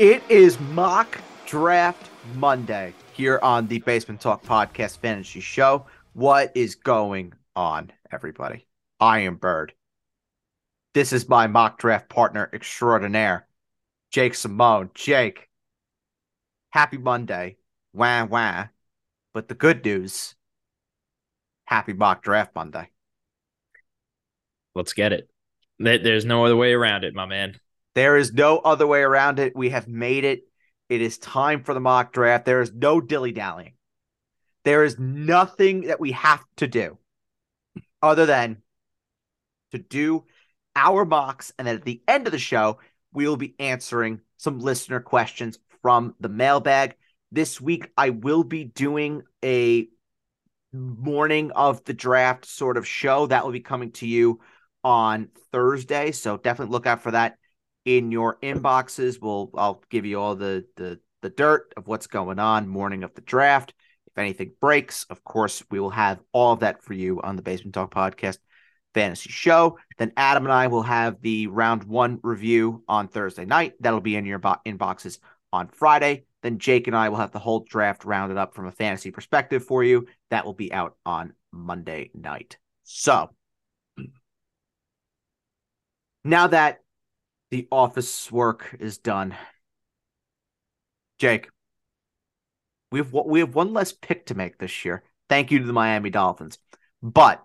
It is mock draft Monday here on the Basement Talk Podcast Fantasy Show. What is going on, everybody? I am Bird. This is my mock draft partner extraordinaire, Jake Simone. Jake, happy Monday. Wah, wah. But the good news, happy mock draft Monday. Let's get it. There's no other way around it, my man. There is no other way around it. We have made it. It is time for the mock draft. There is no dilly dallying. There is nothing that we have to do other than to do our mocks. And then at the end of the show, we will be answering some listener questions from the mailbag. This week, I will be doing a morning of the draft sort of show that will be coming to you on Thursday. So definitely look out for that in your inboxes. We'll I'll give you all the the the dirt of what's going on morning of the draft. If anything breaks, of course, we will have all of that for you on the Basement Talk podcast fantasy show. Then Adam and I will have the round one review on Thursday night. That'll be in your bo- inboxes on Friday. Then Jake and I will have the whole draft rounded up from a fantasy perspective for you. That will be out on Monday night. So now that the office work is done, Jake, we have we have one less pick to make this year. Thank you to the Miami Dolphins, but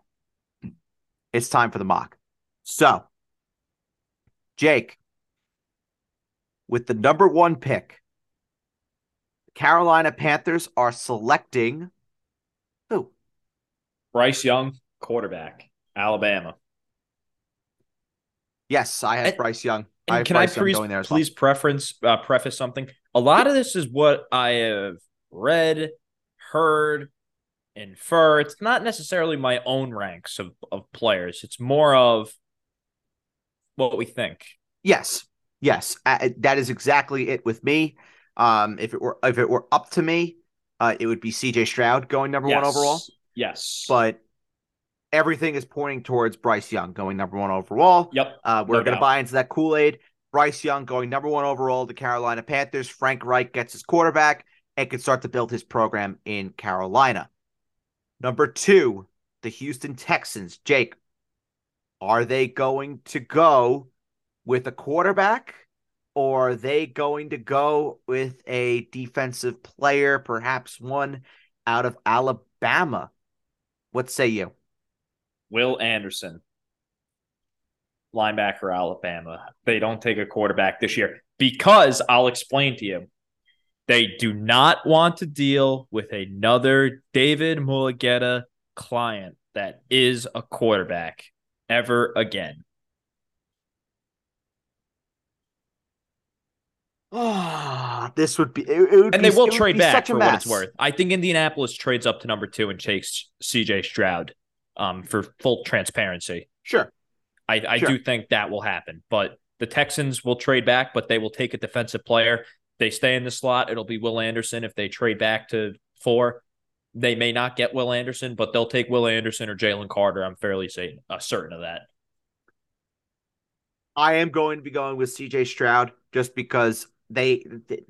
it's time for the mock. So, Jake, with the number one pick, Carolina Panthers are selecting who? Bryce Young, quarterback, Alabama. Yes, I have and, Bryce Young. I can I please, Young please well. preference uh, preface something? A lot of this is what I have read, heard, infer. It's not necessarily my own ranks of, of players. It's more of what we think. Yes, yes, uh, that is exactly it with me. Um, if it were if it were up to me, uh, it would be C.J. Stroud going number yes. one overall. Yes, but everything is pointing towards Bryce Young going number one overall. Yep. Uh, we're no going to buy into that Kool Aid. Bryce Young going number one overall, the Carolina Panthers. Frank Reich gets his quarterback and can start to build his program in Carolina. Number two, the Houston Texans. Jake, are they going to go with a quarterback or are they going to go with a defensive player, perhaps one out of Alabama? What say you? Will Anderson, linebacker, Alabama. They don't take a quarterback this year because I'll explain to you. They do not want to deal with another David Mulugheta client that is a quarterback ever again. Ah, oh, this would be, it, it would and be, they will trade back for what it's worth. I think Indianapolis trades up to number two and takes CJ Stroud um, for full transparency. Sure. I, I sure. do think that will happen, but the Texans will trade back, but they will take a defensive player. They stay in the slot. It'll be Will Anderson. If they trade back to four, they may not get Will Anderson, but they'll take Will Anderson or Jalen Carter. I'm fairly say, uh, certain of that. I am going to be going with CJ Stroud just because they they,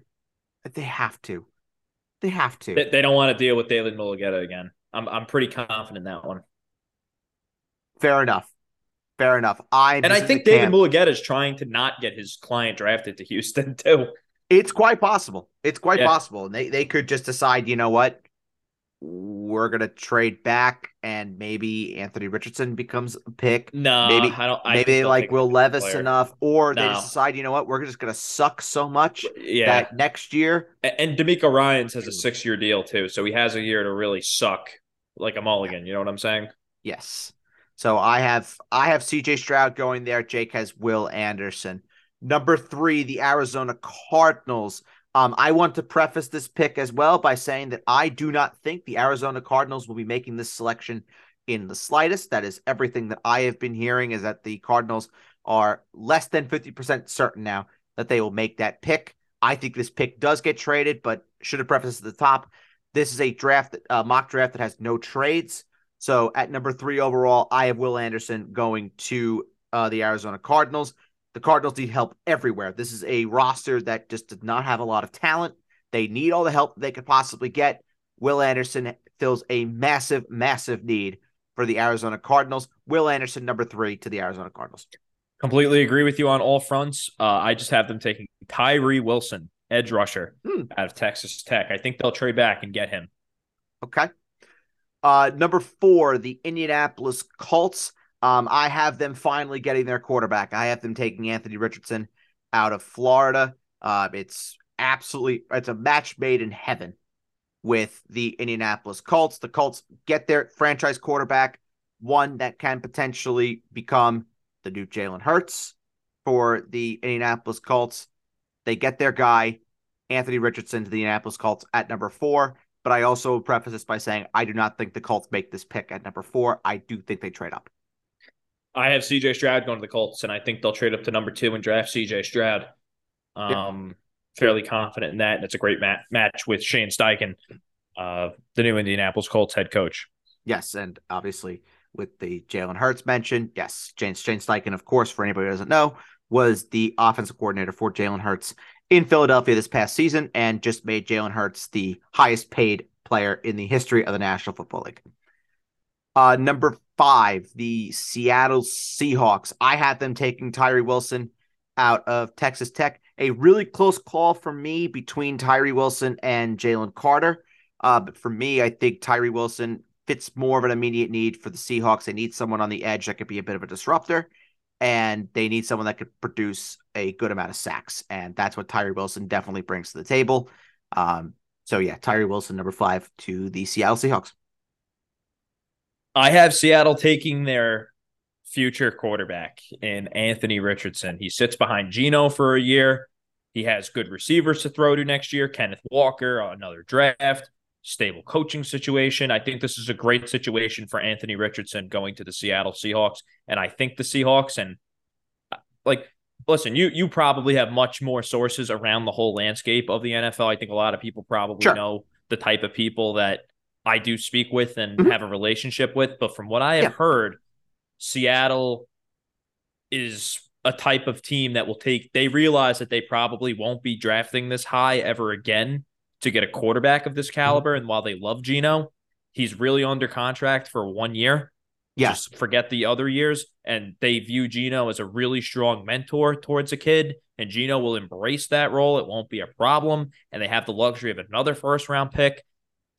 they have to. They have to. They, they don't want to deal with David Mulugheta again. I'm I'm pretty confident in that one. Fair enough. Fair enough. I and I think David Mulugheta is trying to not get his client drafted to Houston too. It's quite possible. It's quite yeah. possible. And they, they could just decide, you know what? We're gonna trade back and maybe Anthony Richardson becomes a pick. No, maybe I don't. I maybe they like Will Levis enough, or no. they just decide, you know what, we're just gonna suck so much yeah. that next year. And, and DeMeco Ryans has a six year deal too, so he has a year to really suck like a mulligan. You know what I'm saying? Yes. So I have I have CJ Stroud going there. Jake has Will Anderson. Number three, the Arizona Cardinals. Um, I want to preface this pick as well by saying that I do not think the Arizona Cardinals will be making this selection in the slightest. That is everything that I have been hearing is that the Cardinals are less than 50% certain now that they will make that pick. I think this pick does get traded, but should have prefaced at the top. This is a draft, uh, mock draft that has no trades. So at number three overall, I have Will Anderson going to uh, the Arizona Cardinals. The Cardinals need help everywhere. This is a roster that just does not have a lot of talent. They need all the help they could possibly get. Will Anderson fills a massive, massive need for the Arizona Cardinals. Will Anderson, number three to the Arizona Cardinals. Completely agree with you on all fronts. Uh, I just have them taking Tyree Wilson, edge rusher Hmm. out of Texas Tech. I think they'll trade back and get him. Okay. Uh, number four, the Indianapolis Colts. Um, I have them finally getting their quarterback. I have them taking Anthony Richardson out of Florida. Uh, it's absolutely it's a match made in heaven with the Indianapolis Colts. The Colts get their franchise quarterback, one that can potentially become the new Jalen Hurts for the Indianapolis Colts. They get their guy, Anthony Richardson, to the Indianapolis Colts at number four. But I also preface this by saying I do not think the Colts make this pick at number four. I do think they trade up. I have CJ Stroud going to the Colts, and I think they'll trade up to number two and draft CJ Stroud. Um, fairly confident in that, and it's a great mat- match with Shane Steichen, uh, the new Indianapolis Colts head coach. Yes, and obviously with the Jalen Hurts mention, yes, James Shane Steichen, of course, for anybody who doesn't know, was the offensive coordinator for Jalen Hurts in Philadelphia this past season, and just made Jalen Hurts the highest paid player in the history of the National Football League. Uh, number five, the Seattle Seahawks. I had them taking Tyree Wilson out of Texas Tech. A really close call for me between Tyree Wilson and Jalen Carter. Uh, but for me, I think Tyree Wilson fits more of an immediate need for the Seahawks. They need someone on the edge that could be a bit of a disruptor, and they need someone that could produce a good amount of sacks. And that's what Tyree Wilson definitely brings to the table. Um, so yeah, Tyree Wilson, number five to the Seattle Seahawks. I have Seattle taking their future quarterback in Anthony Richardson. He sits behind Geno for a year. He has good receivers to throw to next year. Kenneth Walker, another draft, stable coaching situation. I think this is a great situation for Anthony Richardson going to the Seattle Seahawks. And I think the Seahawks and like listen, you you probably have much more sources around the whole landscape of the NFL. I think a lot of people probably Sure. know the type of people that I do speak with and Mhm. have a relationship with. But from what I have Yeah. heard, Seattle is a type of team that will take, they realize that they probably won't be drafting this high ever again to get a quarterback of this Mm-hmm. caliber. And while they love Geno, he's really under contract for one year. Yes. Just forget the other years. And they view Geno as a really strong mentor towards a kid. And Geno will embrace that role. It won't be a problem. And they have the luxury of another first round pick.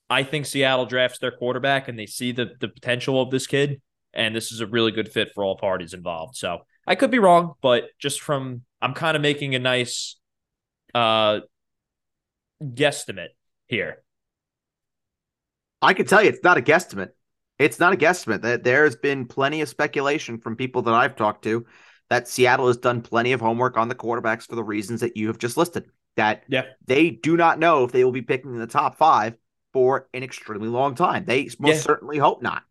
I think Seattle drafts their quarterback and they see the, the potential of this kid. And this is a really good fit for all parties involved. So I could be wrong, but just from, I'm kind of making a nice uh, guesstimate here. I can tell you it's not a guesstimate. It's not a guesstimate. That there's been plenty of speculation from people that I've talked to that Seattle has done plenty of homework on the quarterbacks for the reasons that you have just listed. That Yeah. they do not know if they will be picking in the top five for an extremely long time. They most Yeah. certainly hope not.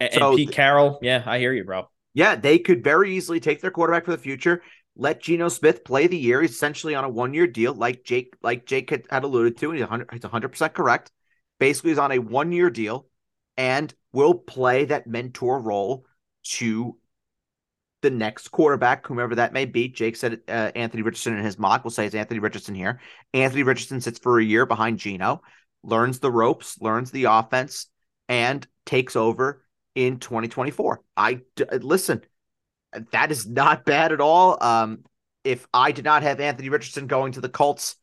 And, So- and Pete Carroll, yeah, I hear you, bro. Yeah, they could very easily take their quarterback for the future, let Geno Smith play the year. He's essentially on a one-year deal, like Jake, like Jake had, had alluded to, and he's 100, he's 100% correct. Basically, he's on a one-year deal and will play that mentor role to the next quarterback, whomever that may be. Jake said uh, Anthony Richardson in his mock. We'll say it's Anthony Richardson here. Anthony Richardson sits for a year behind Geno, learns the ropes, learns the offense, and takes over in 2024. I d- listen, that is not bad at all. Um, if I did not have Anthony Richardson going to the Colts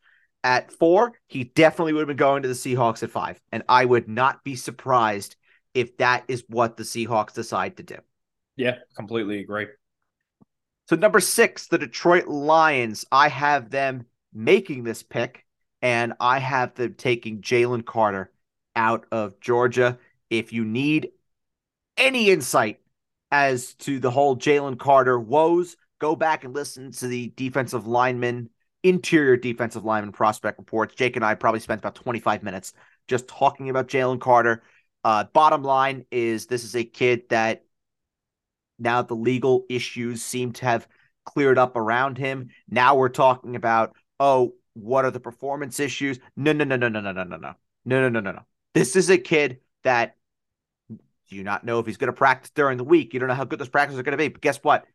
at four, he definitely would have been going to the Seahawks at five. And I would not be surprised if that is what the Seahawks decide to do. Yeah, completely agree. So number six, the Detroit Lions. I have them making this pick, and I have them taking Jalen Carter out of Georgia. If you need any insight as to the whole Jalen Carter woes, go back and listen to the defensive lineman, interior defensive lineman prospect reports. Jake and I probably spent about 25 minutes just talking about Jalen Carter. Uh, bottom line is this is a kid that now the legal issues seem to have cleared up around him. Now we're talking about, oh, what are the performance issues? No, no, no, no, no, no, no, no, no, no, no, no, no, no. This is a kid that do you not know if he's going to practice during the week. You don't know how good those practices are going to be. But guess what?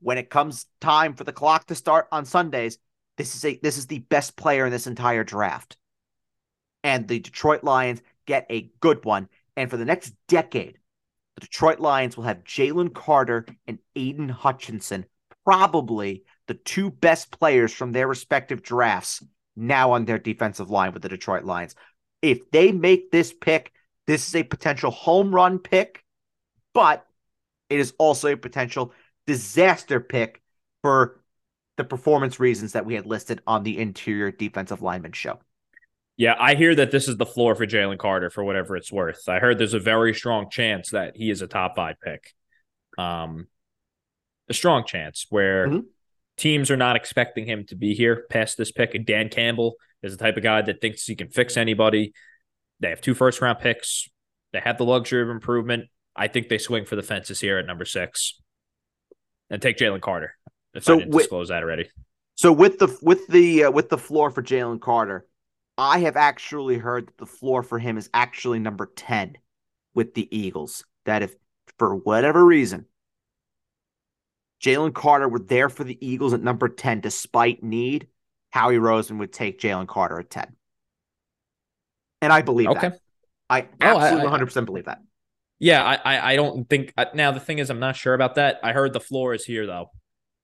when it comes time for the clock to start on Sundays, this is a this is the best player in this entire draft. And the Detroit Lions get a good one. And for the next decade, the Detroit Lions will have Jalen Carter and Aidan Hutchinson, probably the two best players from their respective drafts, now on their defensive line with the Detroit Lions. If they make this pick, this is a potential home run pick, but it is also a potential disaster pick for the performance reasons that we had listed on the interior defensive lineman show. Yeah, I hear that this is the floor for Jalen Carter for whatever it's worth. I heard there's a very strong chance that he is a top five pick. Um, a strong chance where mm-hmm. teams are not expecting him to be here past this pick. And Dan Campbell is the type of guy that thinks he can fix anybody. They have two first round picks. They have the luxury of improvement. I think they swing for the fences here at number six and take Jalen Carter. If so I didn't with, disclose that already. So with the with the uh, with the floor for Jalen Carter, I have actually heard that the floor for him is actually number 10 with the Eagles. That if for whatever reason, Jalen Carter were there for the Eagles at number 10 despite need, Howie Roseman would take Jalen Carter at 10. And I believe okay. that. I absolutely oh, I, I, 100% believe that. Yeah, I, I don't think uh, now the thing is I'm not sure about that. I heard the floor is here though.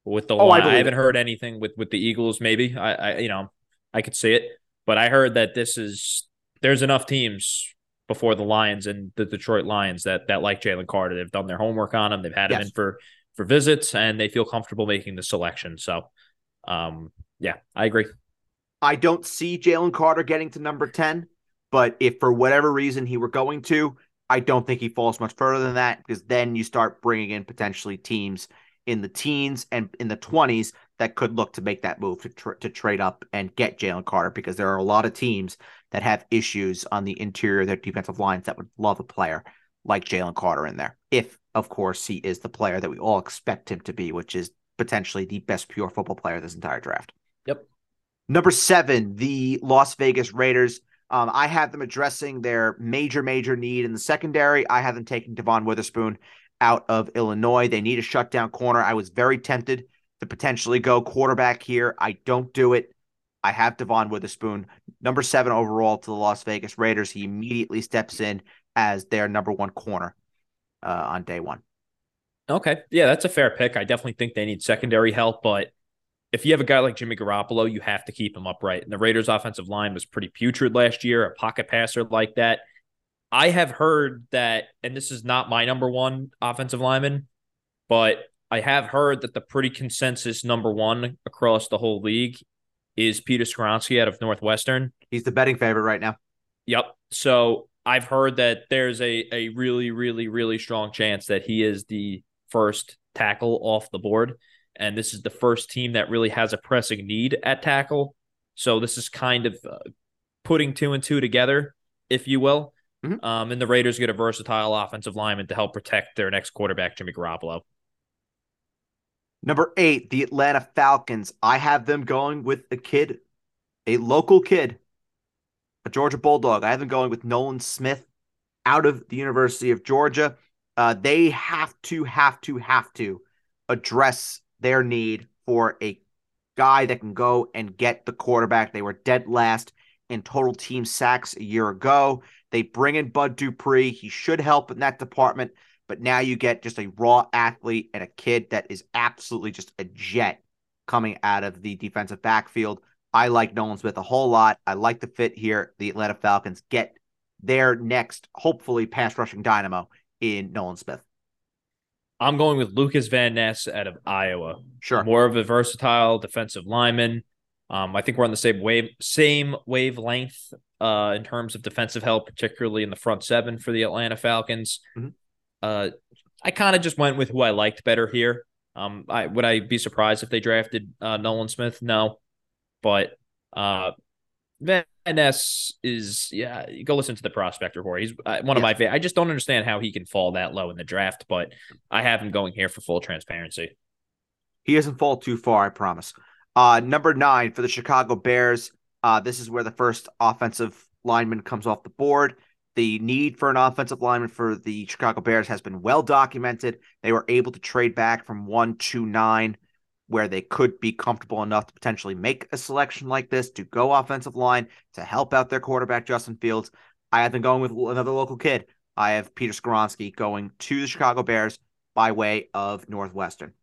With the oh, line. I, I haven't heard anything with with the Eagles. Maybe I, I you know I could see it. But I heard that this is there's enough teams before the Lions and the Detroit Lions that that like Jalen Carter. They've done their homework on him. They've had yes. him in for for visits, and they feel comfortable making the selection. So, um, yeah, I agree. I don't see Jalen Carter getting to number ten, but if for whatever reason he were going to, I don't think he falls much further than that because then you start bringing in potentially teams in the teens and in the 20s that could look to make that move to, tra- to trade up and get Jalen Carter because there are a lot of teams that have issues on the interior of their defensive lines that would love a player like Jalen Carter in there. If, of course, he is the player that we all expect him to be, which is potentially the best pure football player this entire draft. Yep. Number seven, the Las Vegas Raiders. Um, I have them addressing their major, major need in the secondary. I have them taking Devon Witherspoon out of Illinois. They need a shutdown corner. I was very tempted to potentially go quarterback here. I don't do it. I have Devon Witherspoon, number seven overall to the Las Vegas Raiders. He immediately steps in as their number one corner uh, on day one. Okay. Yeah, that's a fair pick. I definitely think they need secondary help, but if you have a guy like Jimmy Garoppolo, you have to keep him upright. And the Raiders' offensive line was pretty putrid last year. A pocket passer like that I have heard that, and this is not my number one offensive lineman, but I have heard that the pretty consensus number one across the whole league is Peter Skoronski out of Northwestern. He's the betting favorite right now. Yep. So I've heard that there's a a really, really, really strong chance that he is the first tackle off the board. And this is the first team that really has a pressing need at tackle. So this is kind of uh, putting two and two together, if you will. Mm-hmm. Um, and the Raiders get a versatile offensive lineman to help protect their next quarterback, Jimmy Garoppolo. Number eight, the Atlanta Falcons. I have them going with a kid, a local kid, a Georgia Bulldog. I have them going with Nolan Smith out of the University of Georgia. Uh, they have to, have to, have to address their need for a guy that can go and get the quarterback. They were dead last in total team sacks a year ago. They bring in Bud Dupree. He should help in that department. But now you get just a raw athlete and a kid that is absolutely just a jet coming out of the defensive backfield. I like Nolan Smith a whole lot. I like the fit here. The Atlanta Falcons get their next, hopefully, pass rushing dynamo in Nolan Smith. I'm going with Lukas Van Ness out of Iowa. Sure. More of a versatile defensive lineman. Um, I think we're on the same wave, same wavelength uh, in terms of defensive help, particularly in the front seven for the Atlanta Falcons. Mm-hmm. Uh, I kind of just went with who I liked better here. Um, I would I be surprised if they drafted uh, Nolan Smith? No, but uh, Van Ness is yeah. Go listen to the prospect report. He's uh, one of yeah. my favorite. I just don't understand how he can fall that low in the draft, but I have him going here for full transparency. He doesn't fall too far, I promise. Uh, number nine for the Chicago Bears. Uh, this is where the first offensive lineman comes off the board. The need for an offensive lineman for the Chicago Bears has been well documented. They were able to trade back from one to nine, where they could be comfortable enough to potentially make a selection like this to go offensive line to help out their quarterback, Justin Fields. I have been going with another local kid. I have Peter Skoronski going to the Chicago Bears by way of Northwestern.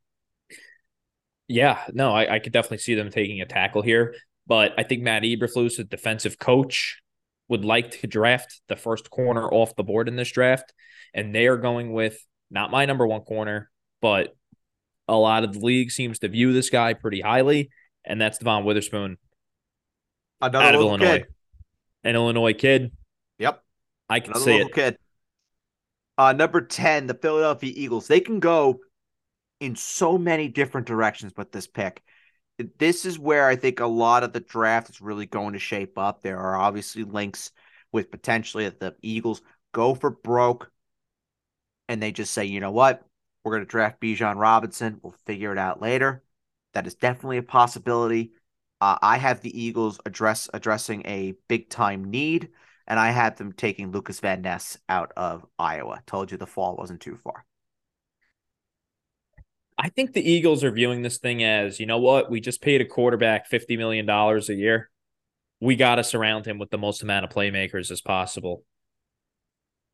Yeah, no, I, I could definitely see them taking a tackle here. But I think Matt Eberflus, the defensive coach, would like to draft the first corner off the board in this draft. And they are going with not my number one corner, but a lot of the league seems to view this guy pretty highly. And that's Devon Witherspoon Another out of Illinois. kid. An Illinois kid. Yep. I can Another see little it. kid. Uh, number 10, the Philadelphia Eagles. They can go in so many different directions with this pick. This is where I think a lot of the draft is really going to shape up. There are obviously links with potentially that the Eagles go for broke and they just say, you know what? We're going to draft Bijan Robinson. We'll figure it out later. That is definitely a possibility. Uh, I have the Eagles address addressing a big time need and I had them taking Lukas Van Ness out of Iowa. Told you the fall wasn't too far. I think the Eagles are viewing this thing as, you know what? We just paid a quarterback $50 million a year. We got to surround him with the most amount of playmakers as possible.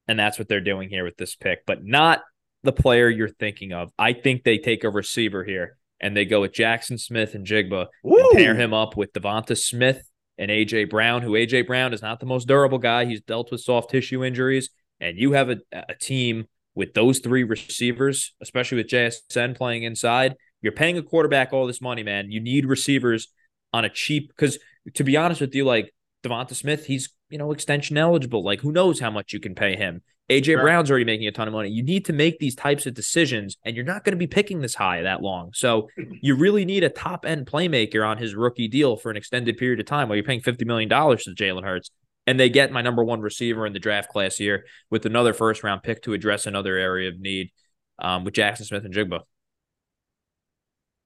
And that's what they're doing here with this pick, but not the player you're thinking of. I think they take a receiver here and they go with Jaxon Smith-Njigba and pair him up with DeVonta Smith and AJ Brown, who AJ Brown is not the most durable guy. He's dealt with soft tissue injuries. And you have a, a team with those three receivers, especially with JSN playing inside. You're paying a quarterback all this money, man. You need receivers on a cheap because to be honest with you, like DeVonta Smith, he's you know extension eligible. Like who knows how much you can pay him. AJ. Brown's already making a ton of money. You need to make these types of decisions, and you're not going to be picking this high that long. So you really need a top end playmaker on his rookie deal for an extended period of time while you're paying $50 million to Jalen Hurts. And they get my number one receiver in the draft class here with another first round pick to address another area of need um, with Jaxon Smith-Njigba.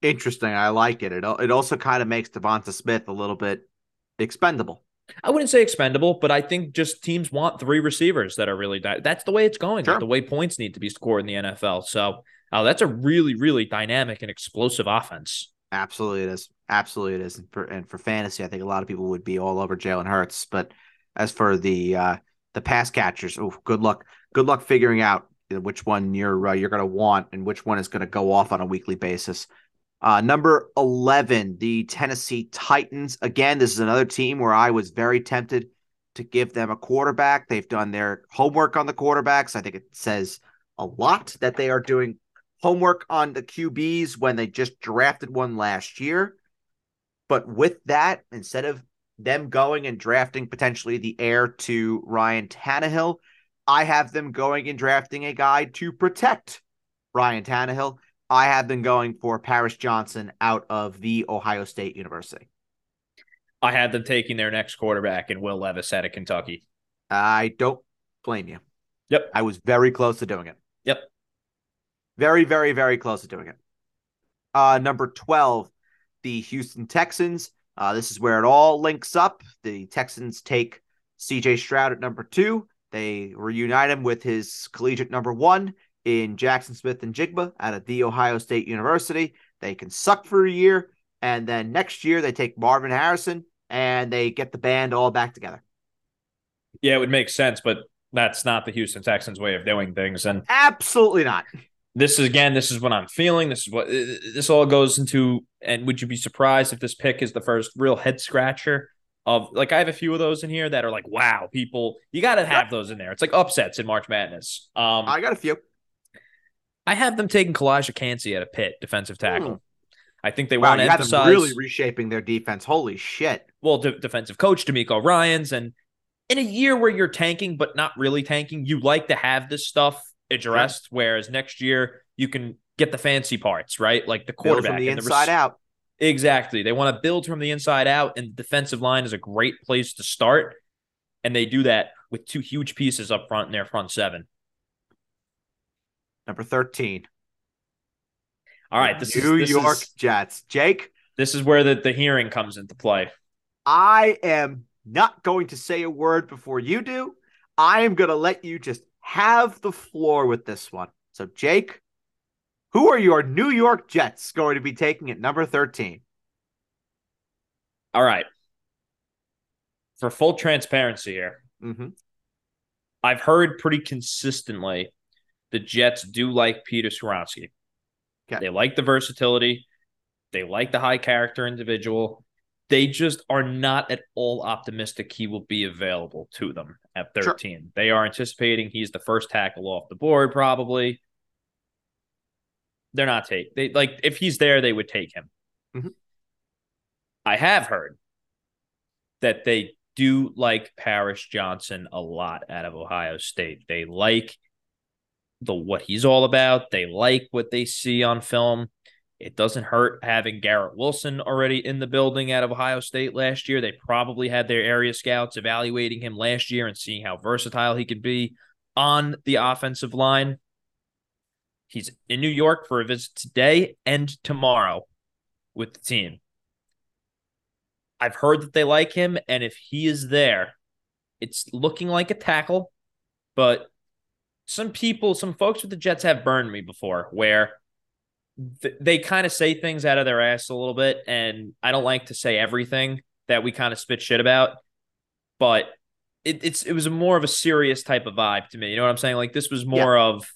Interesting. I like it. It it also kind of makes DeVonta Smith a little bit expendable. I wouldn't say expendable, but I think just teams want three receivers that are really di- that's the way it's going. Sure. The way points need to be scored in the NFL. So uh, that's a really, really dynamic and explosive offense. Absolutely, it is. Absolutely, it is. And for and for fantasy, I think a lot of people would be all over Jalen Hurts. But as for the uh, the pass catchers, oh, good luck. Good luck figuring out which one you're uh, you're going to want and which one is going to go off on a weekly basis. Uh, number eleven, the Tennessee Titans. Again, this is another team where I was very tempted to give them a quarterback. They've done their homework on the quarterbacks. I think it says a lot that they are doing homework on the QBs when they just drafted one last year. But with that, instead of them going and drafting potentially the heir to Ryan Tannehill, I have them going and drafting a guy to protect Ryan Tannehill. I have been going for Paris Johnson out of the Ohio State University. I had them taking their next quarterback in Will Levis out of Kentucky. I don't blame you. Yep. I was very close to doing it. Yep. Very, very, very close to doing it. Uh, number 12, the Houston Texans. Uh, this is where it all links up. The Texans take CJ Stroud at number two. They reunite him with his collegiate number one in Jaxon Smith-Njigba out of the Ohio State University. They can suck for a year, and then next year they take Marvin Harrison and they get the band all back together. Yeah, it would make sense, but that's not the Houston Texans way of doing things. And Absolutely not. this is again, this is what I'm feeling. This is what this all goes into. And would you be surprised if this pick is the first real head scratcher of like I have a few of those in here that are like, wow, people, you got to have those in there. It's like upsets in March Madness. Um, I got a few. I have them taking Calijah Kancey at a Pitt defensive tackle. Hmm. I think they Wow, want to you had them emphasize really reshaping their defense. Holy shit. well, de- defensive coach DeMeco Ryans, and in a year where you're tanking but not really tanking, you like to have this stuff addressed. Whereas next year you can get the fancy parts, right? Like the quarterback from the and inside rec- out. Exactly. They want to build from the inside out, and the defensive line is a great place to start. And they do that with two huge pieces up front in their front seven. Number 13. All right, this New is this York Is, Jets. Jake, this is where the, the hearing comes into play. I am not going to say a word before you do. I am going to let you just have the floor with this one. So, Jake, who are your New York Jets going to be taking at number 13? All right. For full transparency here, mm-hmm. I've heard pretty consistently the Jets do like Peter Skoronski. Okay. They like the versatility. They like the high character individual. They just are not at all optimistic he will be available to them at 13. Sure. They are anticipating he's the first tackle off the board, probably. They're not take they like if he's there, they would take him. Mm-hmm. I have heard that they do like Paris Johnson a lot out of Ohio State. They like the what he's all about. They like what they see on film. It doesn't hurt having Garrett Wilson already in the building out of Ohio State last year. They probably had their area scouts evaluating him last year and seeing how versatile he could be on the offensive line. He's in New York for a visit today and tomorrow with the team. I've heard that they like him, and if he is there, it's looking like a tackle, but some people, some folks with the Jets have burned me before where th- they kind of say things out of their ass a little bit. And I don't like to say everything that we kind of spit shit about, but it, it's it was a more of a serious type of vibe to me. You know what I'm saying? Like this was more yeah. of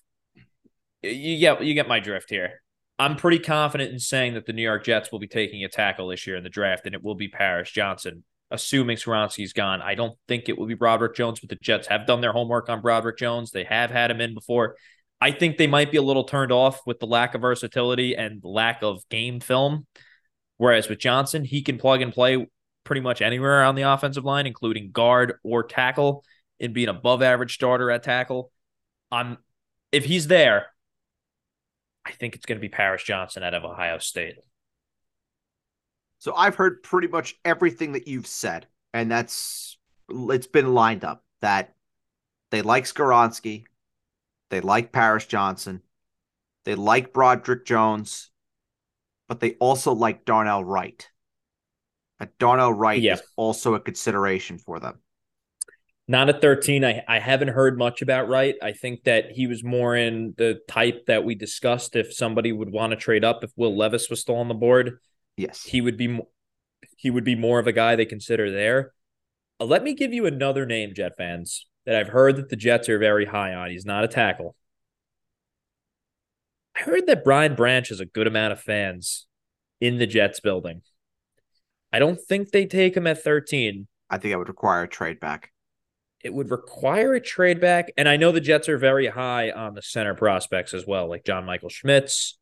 you get you get my drift here. I'm pretty confident in saying that the New York Jets will be taking a tackle this year in the draft, and it will be Paris Johnson, assuming Skoronski's gone. I don't think it will be Broderick Jones, but the Jets have done their homework on Broderick Jones. They have had him in before. I think they might be a little turned off with the lack of versatility and lack of game film. Whereas with Johnson, he can plug and play pretty much anywhere on the offensive line, including guard or tackle, and be an above average starter at tackle. I'm if he's there, I think it's going to be Paris Johnson out of Ohio State. So I've heard pretty much everything that you've said, and that's it's been lined up that they like Skoronski, they like Paris Johnson, they like Broderick Jones, but they also like Darnell Wright. But Darnell Wright yeah. is also a consideration for them. Not at 13. I, I haven't heard much about Wright. I think that he was more in the type that we discussed if somebody would want to trade up if Will Levis was still on the board. Yes. He would be he would be more of a guy they consider there. Uh, let me give you another name, Jet fans, that I've heard that the Jets are very high on. He's not a tackle. I heard that Brian Branch has a good amount of fans in the Jets building. I don't think they take him at 13. I think that would require a trade back it would require a trade back. And I know the Jets are very high on the center prospects as well, like John Michael Schmitz.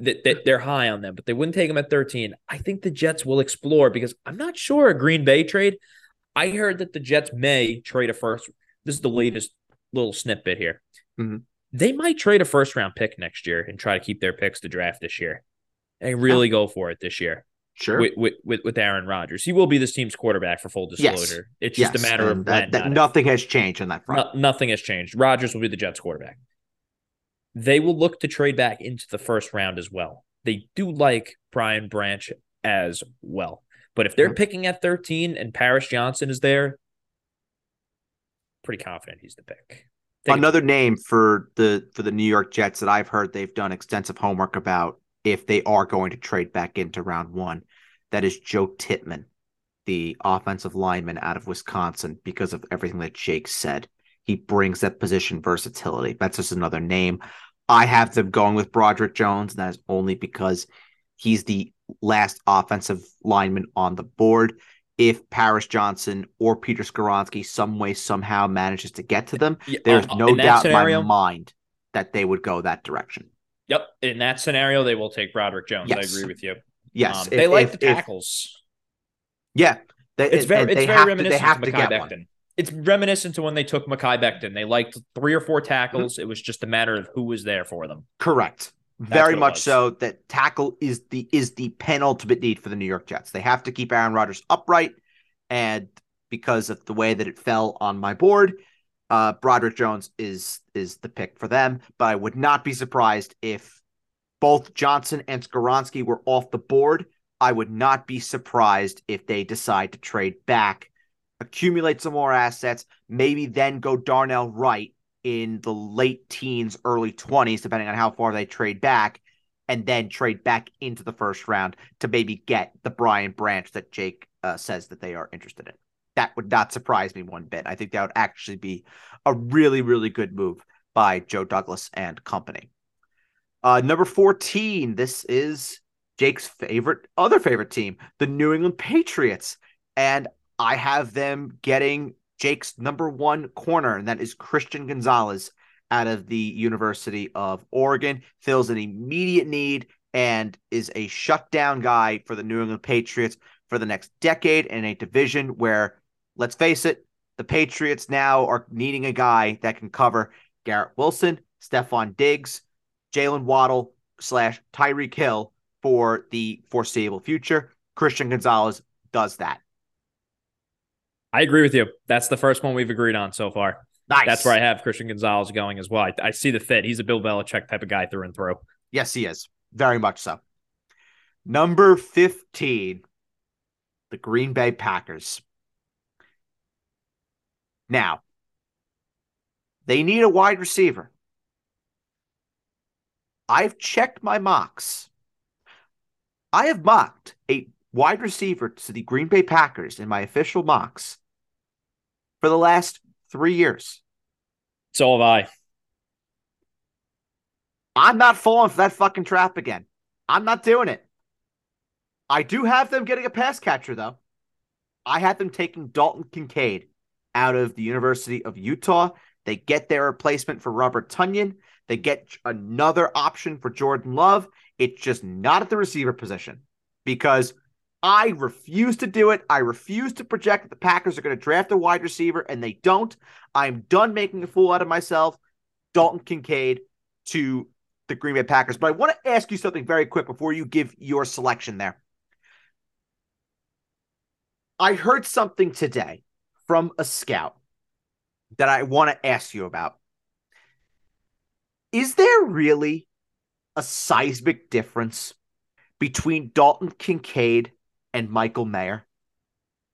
That they're high on them, but they wouldn't take them at 13. I think the Jets will explore because I'm not sure a Green Bay trade. I heard that the Jets may trade a first. This is the latest little snippet here. Mm-hmm. They might trade a first round pick next year and try to keep their picks to draft this year and really go for it this year. Sure. With, with, with Aaron Rodgers, he will be this team's quarterback for full disclosure. Yes. It's just yes. a matter and of that, that nothing has changed on that front. No, nothing has changed. Rodgers will be the Jets quarterback. They will look to trade back into the first round as well. They do like Brian Branch as well. But if they're picking at 13 and Paris Johnson is there, pretty confident he's the pick. Take Another name for the for the New York Jets that I've heard they've done extensive homework about if they are going to trade back into round one. That is Joe Tippmann, the offensive lineman out of Wisconsin, because of everything that Jake said. He brings that position versatility. That's just another name. I have them going with Broderick Jones, and that is only because he's the last offensive lineman on the board. If Paris Johnson or Peter Skoronski some way somehow manages to get to them, there's uh, no doubt scenario, in my mind that they would go that direction. Yep. In that scenario, they will take Broderick Jones. Yes. I agree with you. Yes. Um, if, they like if, the tackles. If, yeah. They, it's very, it's very reminiscent to, to Mekhi Becton. One. It's reminiscent to when they took Mekhi Becton. They liked three or four tackles. Mm-hmm. It was just a matter of who was there for them. Correct. That's very much so. That tackle is the is the penultimate need for the New York Jets. They have to keep Aaron Rodgers upright, and because of the way that it fell on my board, uh, Broderick Jones is is the pick for them, but I would not be surprised if both Johnson and Skoronski were off the board. I would not be surprised if they decide to trade back accumulate some more assets, maybe then go Darnell Wright in the late teens, early 20s, depending on how far they trade back, and then trade back into the first round to maybe get the Brian Branch that Jake uh, says that they are interested in. That would not surprise me one bit. I think that would actually be a really, really good move by Joe Douglas and company. Uh, number 14, this is Jake's favorite, other favorite team, the New England Patriots. And I have them getting Jake's number one corner, and that is Christian Gonzalez out of the University of Oregon. Fills an immediate need and is a shutdown guy for the New England Patriots for the next decade in a division where, let's face it, the Patriots now are needing a guy that can cover Garrett Wilson, Stefon Diggs, Jaylen Waddle slash Tyreek Hill for the foreseeable future. Christian Gonzalez does that. I agree with you. That's the first one we've agreed on so far. Nice. That's where I have Christian Gonzalez going as well. I, I see the fit. He's a Bill Belichick type of guy through and through. Yes, he is. Very much so. Number 15, the Green Bay Packers. Now, they need a wide receiver. I've checked my mocks. I have mocked a wide receiver to the Green Bay Packers in my official mocks for the last three years. So have I. I'm not falling for that fucking trap again. I'm not doing it. I do have them getting a pass catcher, though. I had them taking Dalton Kincaid out of the University of Utah. They get their replacement for Robert Tonyan. They get another option for Jordan Love. It's just not at the receiver position because I refuse to do it. I refuse to project that the Packers are going to draft a wide receiver, and they don't. I'm done making a fool out of myself. Dalton Kincaid to the Green Bay Packers. But I want to ask you something very quick before you give your selection there. I heard something today from a scout that I want to ask you about. Is there really a seismic difference between Dalton Kincaid and Michael Mayer?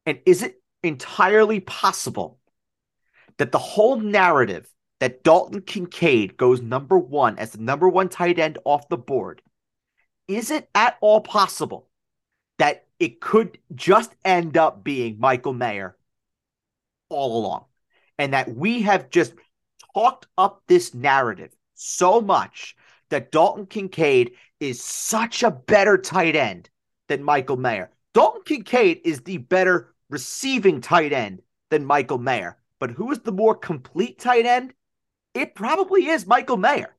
And is it entirely possible that the whole narrative that Dalton Kincaid goes number one as the number one tight end off the board, is it at all possible that it could just end up being Michael Mayer all along? And that we have just talked up this narrative so much that Dalton Kincaid is such a better tight end than Michael Mayer. Dalton Kincaid is the better receiving tight end than Michael Mayer. But who is the more complete tight end? It probably is Michael Mayer.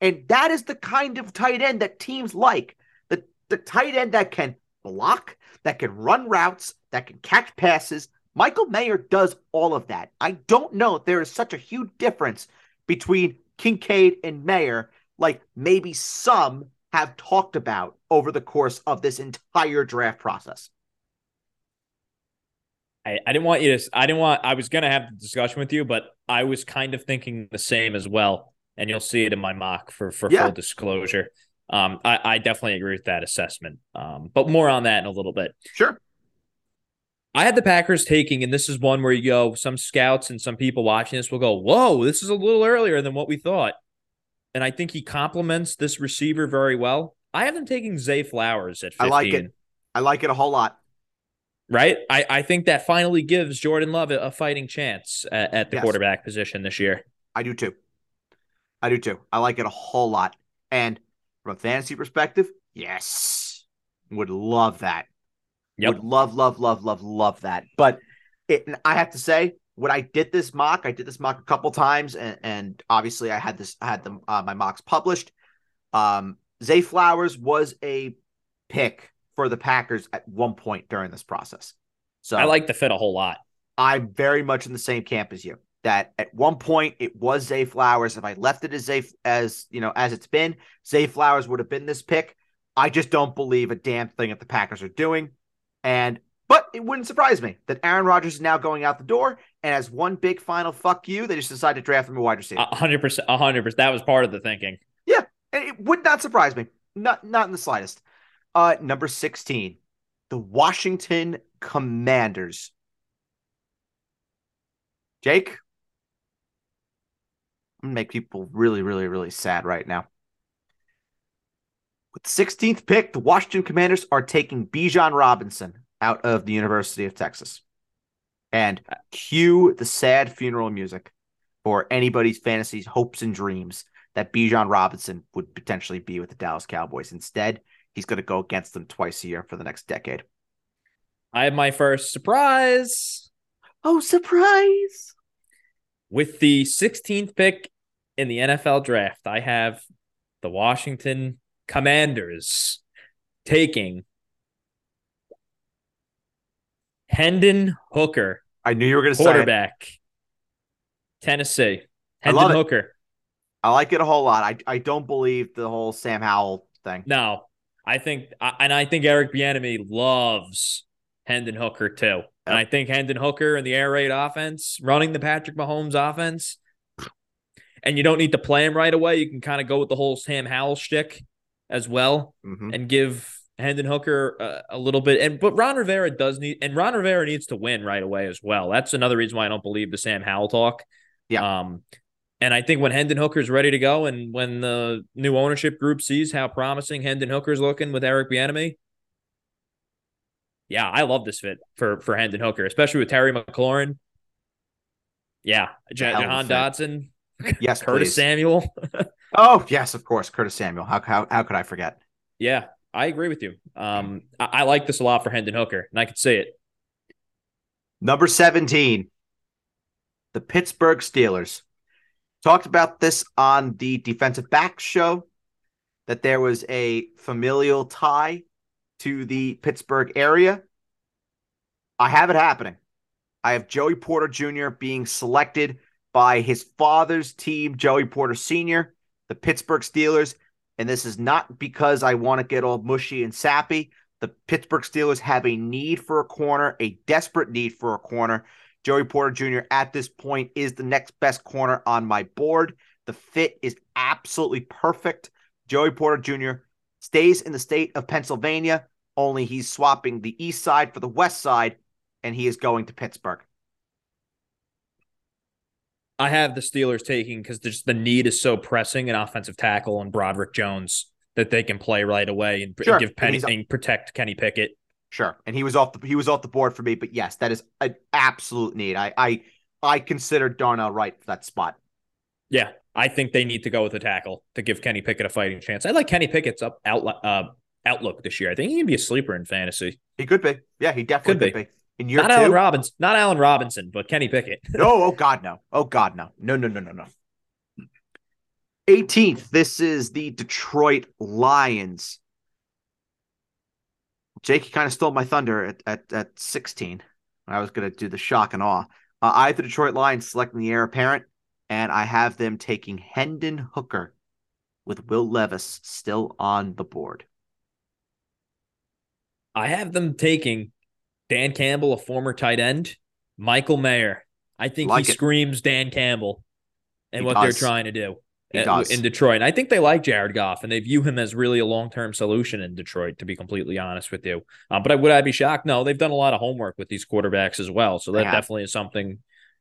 And that is the kind of tight end that teams like. The, the tight end that can block, that can run routes, that can catch passes. Michael Mayer does all of that. I don't know if there is such a huge difference between Kincaid and Mayer, like maybe some have talked about over the course of this entire draft process. I, I didn't want you to I didn't want I was gonna have the discussion with you, but I was kind of thinking the same as well. And you'll see it in my mock for for yeah. full disclosure. Um, I, I definitely agree with that assessment. Um, but more on that in a little bit. Sure. I had the Packers taking, and this is one where you go, some scouts and some people watching this will go, Whoa, this is a little earlier than what we thought. And I think he complements this receiver very well. I have them taking Zay Flowers at 15. I like it. I like it a whole lot right? I, I think that finally gives Jordan Love a, a fighting chance at, at the yes. quarterback position this year. I do too. I do too. I like it a whole lot. And from a fantasy perspective, yes, would love that. Yep. Would love, love, love, love, love that. But it, I have to say, when I did this mock, I did this mock a couple times, and, and obviously I had this, I had them, uh, my mocks published. Um, Zay Flowers was a pick for the Packers at one point during this process. So I like the fit a whole lot. I'm very much in the same camp as you. That at one point it was Zay Flowers. If I left it as Zay as you know as it's been, Zay Flowers would have been this pick. I just don't believe a damn thing that the Packers are doing. And but it wouldn't surprise me that Aaron Rodgers is now going out the door, and as one big final fuck you, they just decided to draft him a wide receiver. hundred percent, hundred percent. That was part of the thinking. Yeah, it would not surprise me, not not in the slightest. Uh, number 16, the Washington Commanders. Jake, I'm gonna make people really, really, really sad right now. With the 16th pick, the Washington Commanders are taking Bijan Robinson out of the University of Texas. And uh, cue the sad funeral music for anybody's fantasies, hopes, and dreams that Bijan Robinson would potentially be with the Dallas Cowboys. Instead, he's going to go against them twice a year for the next decade. I have my first surprise. Oh, surprise! With the 16th pick in the NFL draft, I have the Washington Commanders taking Hendon Hooker. I knew you were going to say quarterback. Tennessee. Hendon Hooker. I like it a whole lot. I I don't believe the whole Sam Howell thing. No, I think, and I think Eric Bieniemy loves Hendon Hooker too. Yep. And I think Hendon Hooker and the air raid offense, running the Patrick Mahomes offense, and you don't need to play him right away. You can kind of go with the whole Sam Howell shtick as well, mm-hmm. and give Hendon Hooker uh, a little bit. And but Ron Rivera does need, and Ron Rivera needs to win right away as well. That's another reason why I don't believe the Sam Howell talk. Yeah. Um, and I think when Hendon Hooker's ready to go, and when the new ownership group sees how promising Hendon Hooker's looking with Eric Bieniemy, yeah, I love this fit for for Hendon Hooker, especially with Terry McLaurin. Yeah, J- Jahan Dotson. Yes, Curtis please. Samuel. oh yes, of course, Curtis Samuel. How how how could I forget? Yeah, I agree with you. Um, I, I like this a lot for Hendon Hooker, and I could see it. Number seventeen, the Pittsburgh Steelers. Talked about this on the defensive back show that there was a familial tie to the Pittsburgh area. I have it happening. I have Joey Porter Jr. being selected by his father's team, Joey Porter Sr., the Pittsburgh Steelers. And this is not because I want to get all mushy and sappy. The Pittsburgh Steelers have a need for a corner, a desperate need for a corner. Joey Porter Jr. at this point is the next best corner on my board. The fit is absolutely perfect. Joey Porter Jr. stays in the state of Pennsylvania, only he's swapping the east side for the west side, and he is going to Pittsburgh. I have the Steelers taking because just the need is so pressing an offensive tackle and Broderick Jones that they can play right away and, sure. and give Penny and, and protect Kenny Pickett. Sure, and he was off the he was off the board for me, but yes, that is an absolute need. I I I consider Darnell Wright for that spot. Yeah, I think they need to go with a tackle to give Kenny Pickett a fighting chance. I like Kenny Pickett's up out, uh, outlook this year. I think he can be a sleeper in fantasy. He could be. Yeah, he definitely could, could be. be. In year not two, Allen Robinson, not Allen Robinson, but Kenny Pickett. no, oh God, no. Oh God, no. No, no, no, no, no. 18th, this is the Detroit Lions. Jake kind of stole my thunder at, at, at 16. I was going to do the shock and awe. Uh, I have the Detroit Lions selecting the heir apparent, and I have them taking Hendon Hooker with Will Levis still on the board. I have them taking Dan Campbell, a former tight end, Michael Mayer. I think like he it. screams Dan Campbell and what does. they're trying to do in Detroit. And I think they like Jared Goff and they view him as really a long term solution in Detroit, to be completely honest with you. Um, but I, would I be shocked? No, they've done a lot of homework with these quarterbacks as well. So that definitely is something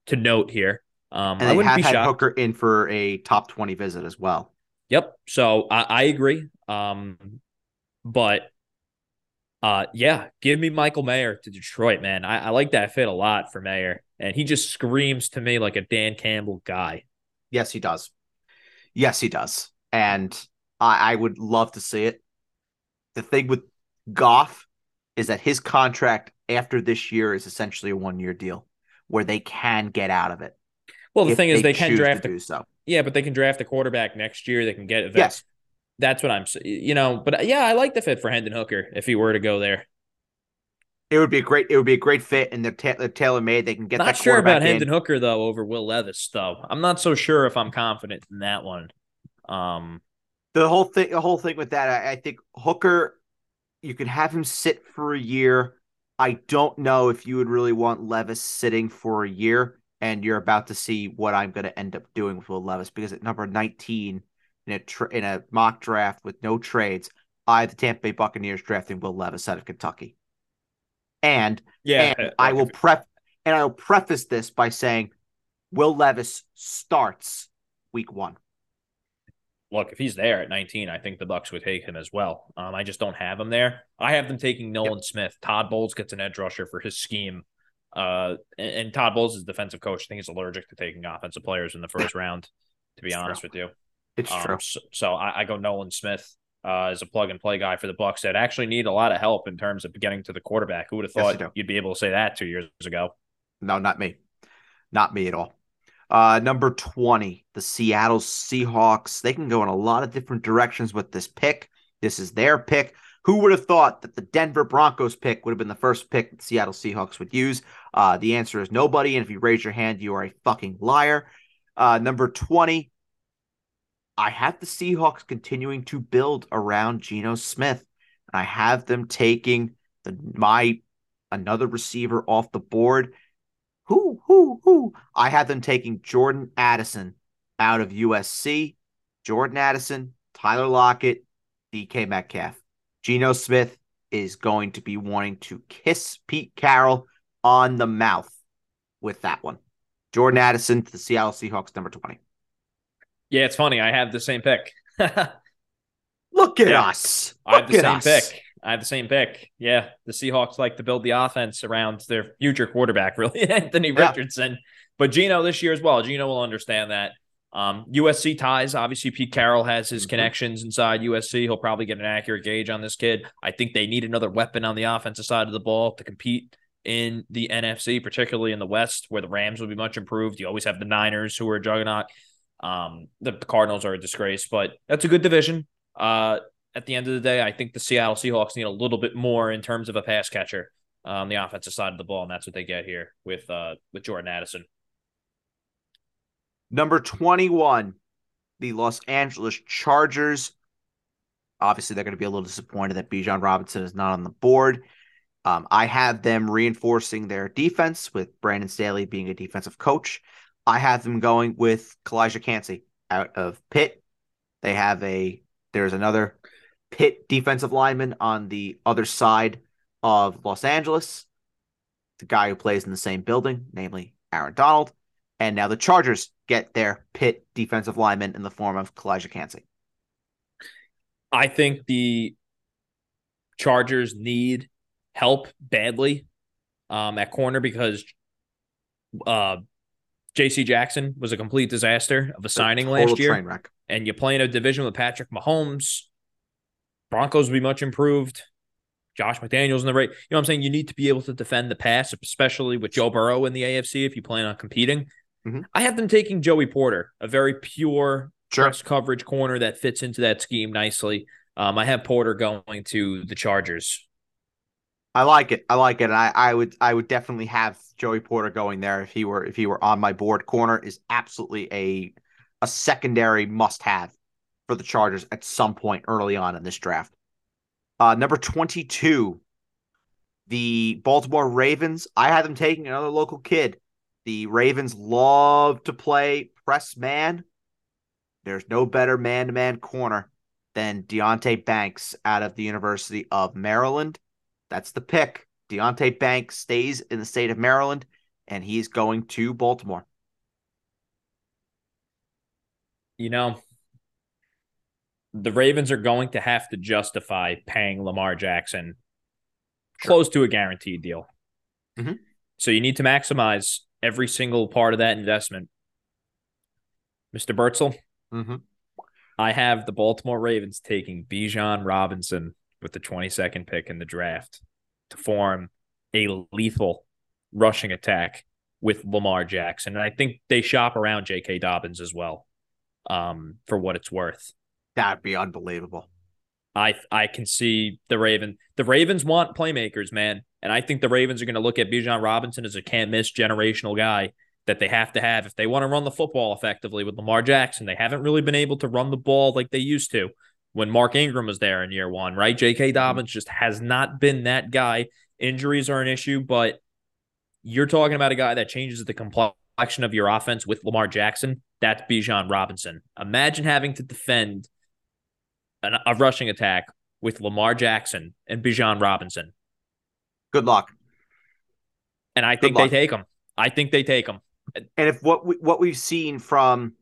to note here. Um, and I wouldn't have be had shocked. Hooker in for a top 20 visit as well. Yep. So I, I agree. Um, but uh, yeah, give me Michael Mayer to Detroit, man. I, I like that fit a lot for Mayer. And he just screams to me like a Dan Campbell guy. Yes, he does. Yes, he does. And I, I would love to see it. The thing with Goff is that his contract after this year is essentially a one year deal where they can get out of it. Well, the thing is, they, they can draft a, so. Yeah, but they can draft a quarterback next year. They can get yes. That's what I'm, you know. But yeah, I like the fit for Hendon Hooker if he were to go there. It would be a great. It would be a great fit, and they're, ta- they're tailor made. They can get. Not sure about Hendon Hooker though over Will Levis though. I'm not so sure if I'm confident in that one. Um, the whole thing, the whole thing with that, I, I think Hooker, you could have him sit for a year. I don't know if you would really want Levis sitting for a year, and you're about to see what I'm going to end up doing with Will Levis because at number 19 in a tra- in a mock draft with no trades, I the Tampa Bay Buccaneers drafting Will Levis out of Kentucky. And yeah, and I will prep and I will preface this by saying Will Levis starts week one. Look, if he's there at 19, I think the Bucks would take him as well. Um, I just don't have him there. I have them taking Nolan yep. Smith. Todd Bowles gets an edge rusher for his scheme. Uh, and, and, Todd Bowles is defensive coach. I think he's allergic to taking offensive players in the first round. To be it's honest true. with you, it's um, true. So, so I, I, go Nolan Smith uh, as a plug and play guy for the Bucks that actually need a lot of help in terms of getting to the quarterback. Who would have thought yes, you'd be able to say that two years ago? No, not me. Not me at all. Uh, number 20, the Seattle Seahawks. They can go in a lot of different directions with this pick. This is their pick. Who would have thought that the Denver Broncos pick would have been the first pick the Seattle Seahawks would use? Uh, the answer is nobody. And if you raise your hand, you are a fucking liar. Uh, number 20, I have the Seahawks continuing to build around Geno Smith. And I have them taking the my another receiver off the board who, who, who? I have them taking Jordan Addison out of USC. Jordan Addison, Tyler Lockett, DK Metcalf. Geno Smith is going to be wanting to kiss Pete Carroll on the mouth with that one. Jordan Addison to the Seattle Seahawks, number 20. Yeah, it's funny. I have the same pick. Look at yeah. us. Look I have the same us. pick. I have the same pick. Yeah, the Seahawks like to build the offense around their future quarterback, really, Anthony yeah. Richardson. But Geno this year as well. Geno will understand that. Um, USC ties. Obviously, Pete Carroll has his mm-hmm. connections inside USC. He'll probably get an accurate gauge on this kid. I think they need another weapon on the offensive side of the ball to compete in the NFC, particularly in the West, where the Rams will be much improved. You always have the Niners, who are a juggernaut. Um, the Cardinals are a disgrace, but that's a good division. Uh, at the end of the day, I think the Seattle Seahawks need a little bit more in terms of a pass catcher on the offensive side of the ball, and that's what they get here with uh, with Jordan Addison. Number 21, the Los Angeles Chargers. Obviously, they're going to be a little disappointed that Bijan Robinson is not on the board. Um, I have them reinforcing their defense with Brandon Staley being a defensive coach. I have them going with Calijah Kancey out of Pitt. They have a there's another Pitt defensive lineman on the other side of Los Angeles, the guy who plays in the same building, namely Aaron Donald. And now the Chargers get their Pitt defensive lineman in the form of Calijah Kancey. I think the Chargers need help badly um, at corner because uh, J.C. Jackson was a complete disaster of a signing a last year. And you play in a division with Patrick Mahomes, Broncos will be much improved. Josh McDaniels in the right. You know what I'm saying? You need to be able to defend the pass, especially with Joe Burrow in the AFC if you plan on competing. Mm-hmm. I have them taking Joey Porter, a very pure sure. press coverage corner that fits into that scheme nicely. Um, I have Porter going to the Chargers. I like it. I like it. I, I would I would definitely have Joey Porter going there if he were if he were on my board. Corner is absolutely a a secondary must have for the Chargers at some point early on in this draft. Uh, number 22, the Baltimore Ravens. I had them taking another local kid. The Ravens love to play press man. There's no better man to man corner than Deonte Banks out of the University of Maryland. That's the pick. Deonte Banks stays in the state of Maryland and he's going to Baltimore. You know, the Ravens are going to have to justify paying Lamar Jackson sure. close to a guaranteed deal. Mm-hmm. So you need to maximize every single part of that investment. Mr. Bertzel, mm-hmm. I have the Baltimore Ravens taking Bijan Robinson with the 22nd pick in the draft to form a lethal rushing attack with Lamar Jackson. And I think they shop around J.K. Dobbins as well um, for what it's worth. That'd be unbelievable. I I can see the Raven. The Ravens want playmakers, man, and I think the Ravens are going to look at Bijan Robinson as a can't miss generational guy that they have to have if they want to run the football effectively with Lamar Jackson. They haven't really been able to run the ball like they used to when Mark Ingram was there in year one, right? J.K. Mm-hmm. Dobbins just has not been that guy. Injuries are an issue, but you're talking about a guy that changes the complexion of your offense with Lamar Jackson. That's Bijan Robinson. Imagine having to defend an, a rushing attack with Lamar Jackson and Bijan Robinson. Good luck. And I think they take him. I think they take him. And if what we, what we've seen from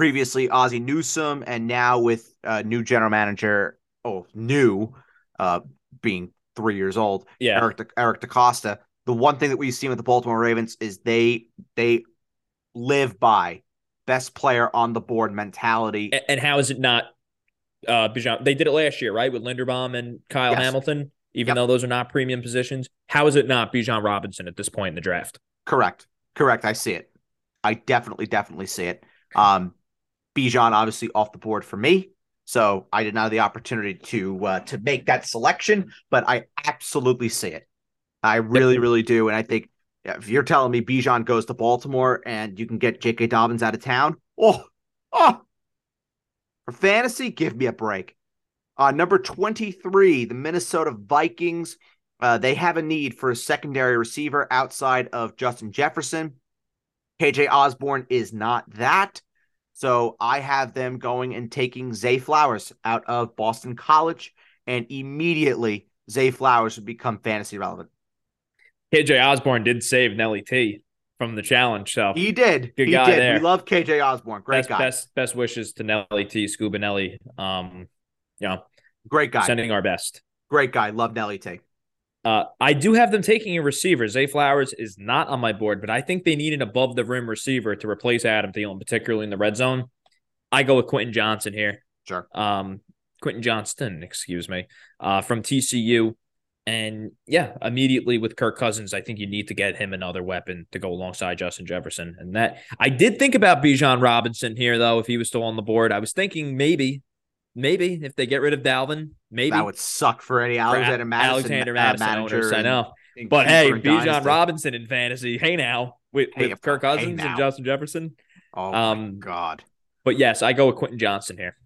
previously Ozzie Newsome and now with uh, new general manager, oh, new, uh, being three years old, Yeah. Eric De- Eric DeCosta. The one thing that we've seen with the Baltimore Ravens is they they live by best player on the board mentality. A- And how is it not uh Bijan? They did it last year, right? With Linderbaum and Kyle Yes. Hamilton, even Yep. though those are not premium positions. How is it not Bijan Robinson at this point in the draft? Correct. Correct. I see it. I definitely, definitely see it. Um, Bijan obviously off the board for me, so I did not have the opportunity to uh, to make that selection, but I absolutely see it. I really, really do, and I think if you're telling me Bijan goes to Baltimore and you can get J.K. Dobbins out of town, oh, oh, for fantasy, give me a break. Uh, number 23, the Minnesota Vikings. Uh, they have a need for a secondary receiver outside of Justin Jefferson. KJ Osborn is not that. So I have them going and taking Zay Flowers out of Boston College, and immediately Zay Flowers would become fantasy relevant. KJ Osborn did save Nelly T from the challenge, so He did. Good he guy did. there. We love KJ Osborn. Great best, guy. best best wishes to Nelly T, Scuba Nelly. Um, yeah. Great guy. sending our best. Great guy. Love Nelly T. Uh, I do have them taking a receiver. Zay Flowers is not on my board, but I think they need an above the rim receiver to replace Adam Thielen, particularly in the red zone. I go with Quentin Johnson here. Sure. Um, Quentin Johnston, excuse me, uh, from TCU. And yeah, immediately with Kirk Cousins, I think you need to get him another weapon to go alongside Justin Jefferson. And that I did think about Bijan Robinson here, though, if he was still on the board. I was thinking maybe, maybe if they get rid of Dalvin, maybe That would suck for any Alexander A- Mattison, Alexander uh, Mattison manager. owners, I know. But hey, Bijan Robinson in fantasy. Hey now with, Hey, with Kirk Cousins now. and Justin Jefferson. Oh um, my god. But yes, I go with Quentin Johnson here.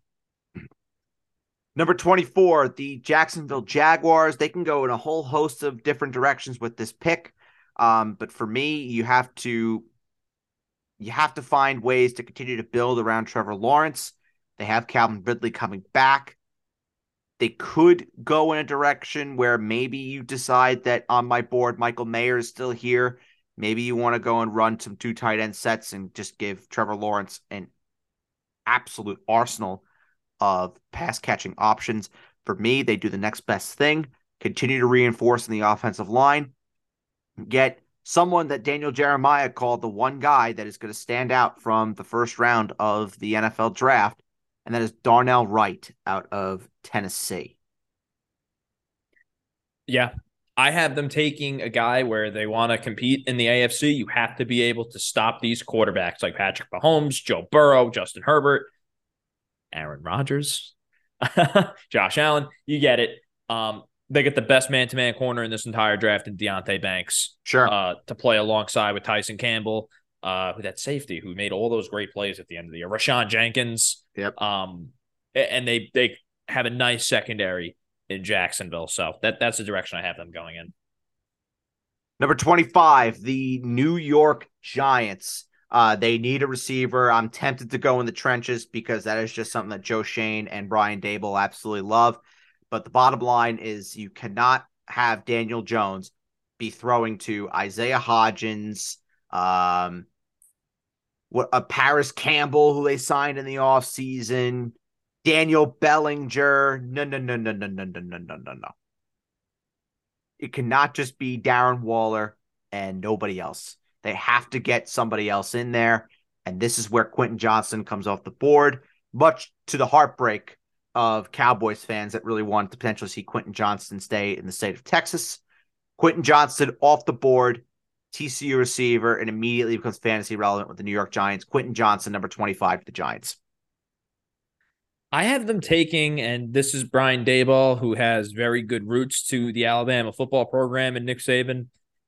Number 24, the Jacksonville Jaguars. They can go in a whole host of different directions with this pick. Um, but for me, you have to you have to find ways to continue to build around Trevor Lawrence. They have Calvin Ridley coming back. They could go in a direction where maybe you decide that on my board, Michael Mayer is still here. Maybe you want to go and run some two tight end sets and just give Trevor Lawrence an absolute arsenal of pass catching options. For me, they do the next best thing, continue to reinforce in the offensive line, get someone that Daniel Jeremiah called the one guy that is going to stand out from the first round of the NFL draft, and that is Darnell Wright out of Tennessee. Yeah. I have them taking a guy where they want to compete in the AFC. You have to be able to stop these quarterbacks like Patrick Mahomes, Joe Burrow, Justin Herbert, Aaron Rodgers, Josh Allen. You get it. Um, they get the best man to man corner in this entire draft in Deonte Banks Sure. uh, to play alongside with Tyson Campbell, uh, that safety who made all those great plays at the end of the year. Rayshawn Jenkins. Yep. Um, and they they have a nice secondary in Jacksonville. So that that's the direction I have them going in. Number 25, the New York Giants. Uh, they need a receiver. I'm tempted to go in the trenches because that is just something that Joe Schoen and Brian Daboll absolutely love. But the bottom line is you cannot have Daniel Jones be throwing to Isaiah Hodgins, um, what a Parris Campbell who they signed in the offseason, Daniel Bellinger. No, no, no, no, no, no, no, no, no, no, no. It cannot just be Darren Waller and nobody else. They have to get somebody else in there. And this is where Quentin Johnson comes off the board, much to the heartbreak of Cowboys fans that really wanted to potentially see Quentin Johnson stay in the state of Texas. Quentin Johnson off the board, TCU receiver, and immediately becomes fantasy relevant with the New York Giants. Quentin Johnson, number 25 for the Giants. I have them taking, and this is Brian Daboll, who has very good roots to the Alabama football program and Nick Saban.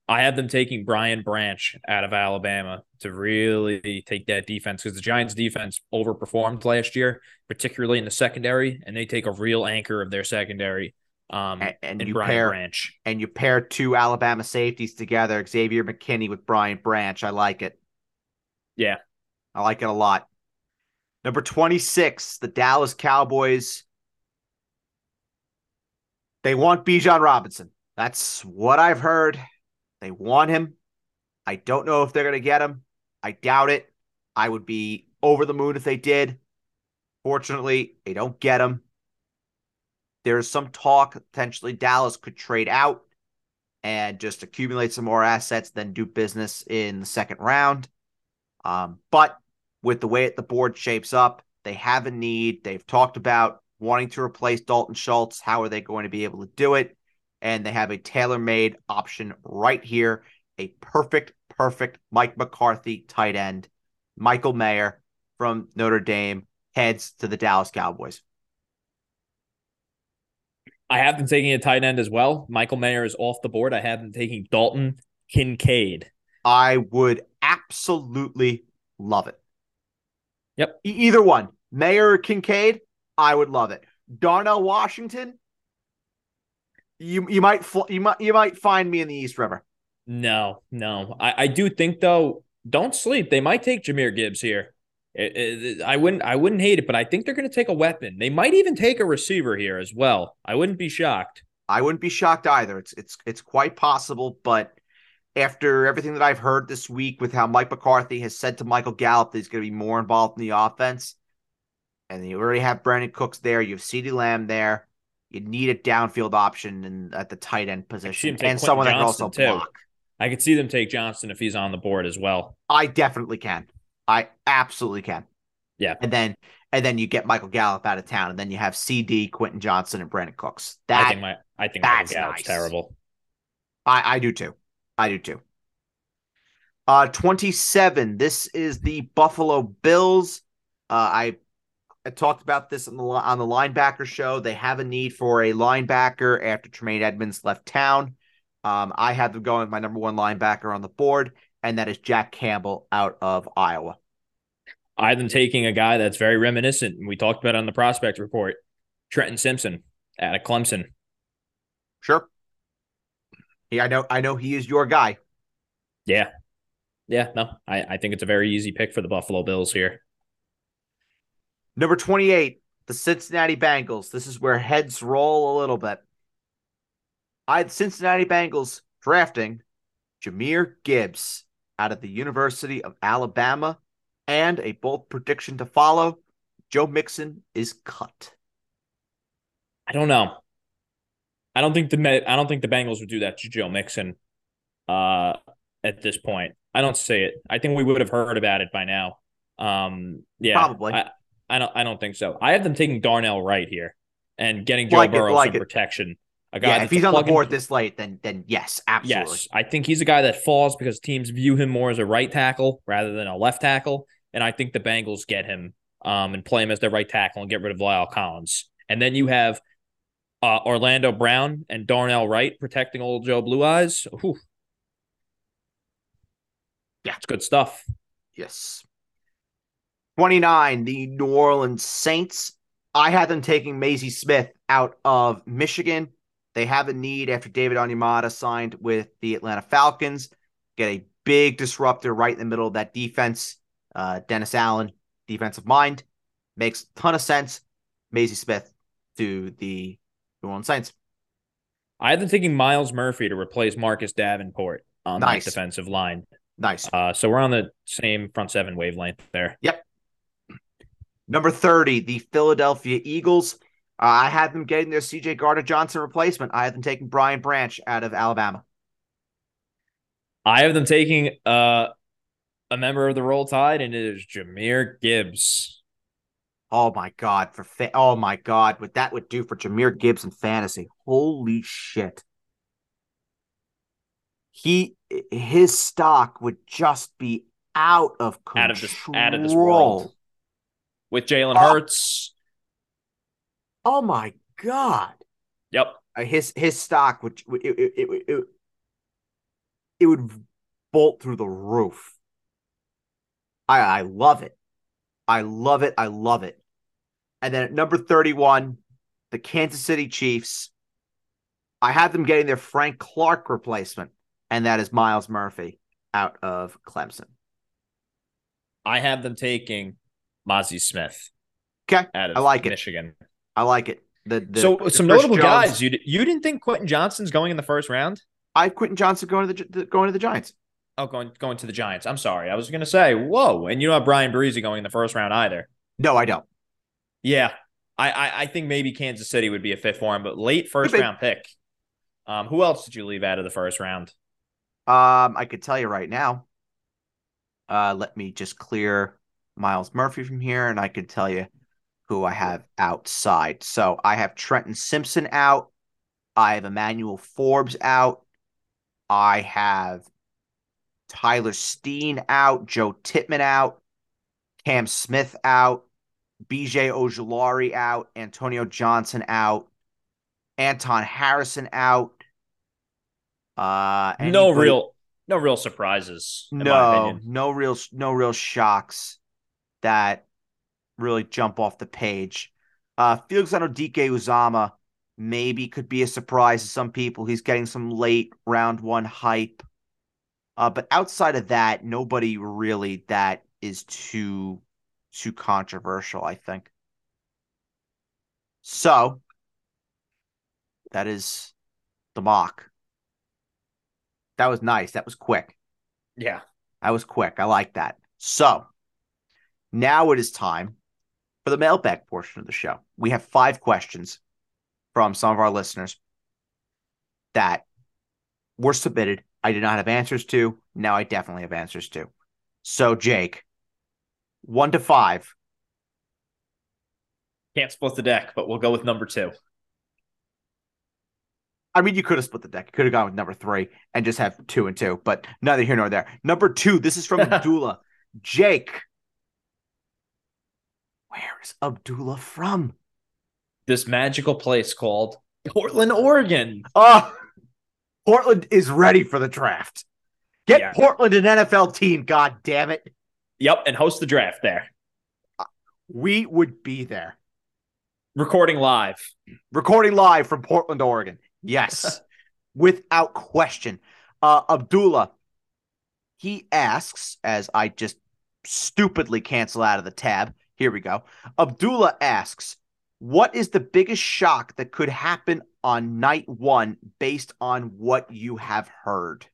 I have them taking Brian Branch out of Alabama to really take that defense because the Giants' defense overperformed last year, particularly in the secondary, and they take a real anchor of their secondary. Um, And, and in you Brian pair Branch. and you pair two Alabama safeties together, Xavier McKinney with Brian Branch. I like it. Yeah. I like it a lot. Number 26, the Dallas Cowboys. They want Bijan Robinson. That's what I've heard. They want him. I don't know if they're going to get him. I doubt it. I would be over the moon if they did. Fortunately, they don't get him. There's some talk potentially Dallas could trade out and just accumulate some more assets, then do business in the second round. Um, but with the way the board shapes up, they have a need. They've talked about wanting to replace Dalton Schultz. How are they going to be able to do it? And they have a tailor made option right here a perfect, perfect Mike McCarthy tight end. Michael Mayer from Notre Dame heads to the Dallas Cowboys. I have them taking a tight end as well. Michael Mayer is off the board. I have them taking Dalton Kincaid. I would absolutely love it. Yep. E- either one, Mayer or Kincaid, I would love it. Darnell Washington, you you might fl- you might you might find me in the East River. No, no. I, I do think though, don't sleep. They might take Jahmyr Gibbs here. It, it, I wouldn't I wouldn't hate it, but I think they're going to take a weapon. They might even take a receiver here as well. I wouldn't be shocked. I wouldn't be shocked either. It's it's it's quite possible, but after everything that I've heard this week with how Mike McCarthy has said to Michael Gallup that he's going to be more involved in the offense, and you already have Brandin Cooks there, you have CeeDee Lamb there, you need a downfield option in, at the tight end position and someone Johnson that can also too. block. I could see them take Johnson if he's on the board as well. I definitely can. I absolutely can. Yeah. And then and then you get Michael Gallup out of town, and then you have CeeDee, Quentin Johnson, and Brandin Cooks. That I think my I think Michael Gallup's nice. terrible. I I do too. I do too. Uh, 27. This is the Buffalo Bills. Uh, I, I talked about this on the on the linebacker show. They have a need for a linebacker after Tremaine Edmunds left town. Um, I had them going with my number one linebacker on the board, and that is Jack Campbell out of Iowa. I them taking a guy that's very reminiscent. We talked about on the prospect report, Trenton Simpson out of Clemson. Sure. Yeah, I know. I know he is your guy. Yeah, yeah. No, I, I think it's a very easy pick for the Buffalo Bills here. Number twenty-eight, the Cincinnati Bengals. This is where heads roll a little bit. I Cincinnati Bengals drafting Jahmyr Gibbs out of the University of Alabama, and a bold prediction to follow: Joe Mixon is cut. I don't know. I don't think the I don't think the Bengals would do that to Joe Mixon uh, at this point. I don't see it. I think we would have heard about it by now. Um, yeah, probably. I, I don't. I don't think so. I have them taking Darnell Wright here and getting Joe like Burrow like some it. protection. A guy yeah, if he's on the board this late, then then yes, absolutely. Yes, I think he's a guy that falls because teams view him more as a right tackle rather than a left tackle, and I think the Bengals get him um, and play him as their right tackle and get rid of La'el Collins. And then you have uh, Orlando Brown and Darnell Wright protecting old Joe Blue Eyes. Whew. Yeah, it's good stuff. Yes. 29, the New Orleans Saints. I had them taking Mazi Smith out of Michigan. They have a need after David Onyemata signed with the Atlanta Falcons. Get a big disruptor right in the middle of that defense. Uh, Dennis Allen, defensive mind, makes a ton of sense. Mazi Smith to the New Orleans Saints. I have been thinking Myles Murphy to replace Marcus Davenport on nice. that defensive line. Nice. Uh, so we're on the same front seven wavelength there. Yep. Number 30, the Philadelphia Eagles. Uh, I had them getting their CJ Gardner Johnson replacement. I had them taking Brian Branch out of Alabama. I have them taking uh, a member of the Roll Tide, and it is Jahmyr Gibbs. Oh my god! For fa- oh my god, what that would do for Jahmyr Gibbs in fantasy? Holy shit! He his stock would just be out of control. Out of this, out of this world. With Jalen oh. Hurts, Oh my god. Yep. Uh, his his stock would it, it, it, it, it would bolt through the roof. I I love it. I love it. I love it. And then at number 31, the Kansas City Chiefs. I have them getting their Frank Clark replacement, and that is Myles Murphy out of Clemson. I have them taking Mazi Smith. Okay. I like it. Michigan. it. I like it. The, the so the some notable Jones, guys. You you didn't think Quentin Johnson's going in the first round? I have Quentin Johnston going to the going to the Giants. Oh, going going to the Giants. I'm sorry. I was gonna say, whoa, and you don't have Bryan Bresee going in the first round either. No, I don't. Yeah, I I, I think maybe Kansas City would be a fit for him, but late first round pick. Um, who else did you leave out of the first round? Um, I could tell you right now. Uh, let me just clear Myles Murphy from here, and I can tell you who I have outside. So I have Trenton Simpson out. I have Emmanuel Forbes out. I have Tyler Steen out, Joe Tippmann out, Cam Smith out, BJ Ojulari out, Antonio Johnson out, Anton Harrison out. Uh, anybody, no real, no real surprises. No, no real, no real shocks that really jump off the page. Uh, Felix Anudike Uzomah maybe could be a surprise to some people. He's getting some late round one hype. Uh, but outside of that, nobody really that is too too controversial, I think. So that is the mock. That was nice. That was quick. Yeah. That was quick. I like that. So now it is time for the mailbag portion of the show. We have five questions from some of our listeners that were submitted. I did not have answers to. Now I definitely have answers to. So, Jake, one to five. Can't split the deck, but we'll go with number two. I mean, you could have split the deck. You could have gone with number three and just have two and two, but neither here nor there. Number two, this is from Abdullah. Jake, where is Abdullah from? This magical place called Portland, Oregon. Oh, Portland is ready for the draft. Get yeah. Portland an NFL team, god damn it. Yep, and host the draft there. We would be there. Recording live. Recording live from Portland, Oregon. Yes, without question. Uh, Abdullah, he asks, as I just stupidly cancel out of the tab. Here we go. Abdullah asks, what is the biggest shock that could happen on night one based on what you have heard?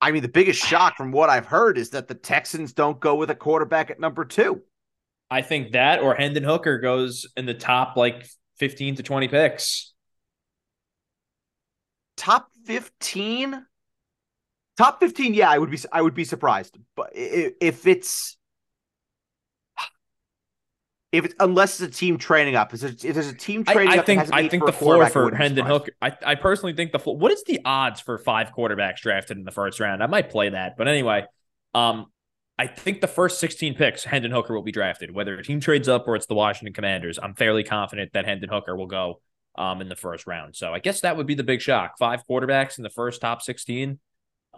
I mean, the biggest shock from what I've heard is that the Texans don't go with a quarterback at number two. I think that or Hendon Hooker goes in the top like 15 to 20 picks. Top 15? Top 15, yeah, I would be I would be surprised. But if it's if it's unless it's a team training up, if there's, if there's a team training I, I up, think I think the floor for Hendon Hooker. I, I personally think the floor. What is the odds for five quarterbacks drafted in the first round? I might play that, but anyway, um, I think the first 16 picks, Hendon Hooker will be drafted, whether a team trades up or it's the Washington Commanders. I'm fairly confident that Hendon Hooker will go um, in the first round. So I guess that would be the big shock. Five quarterbacks in the first top 16.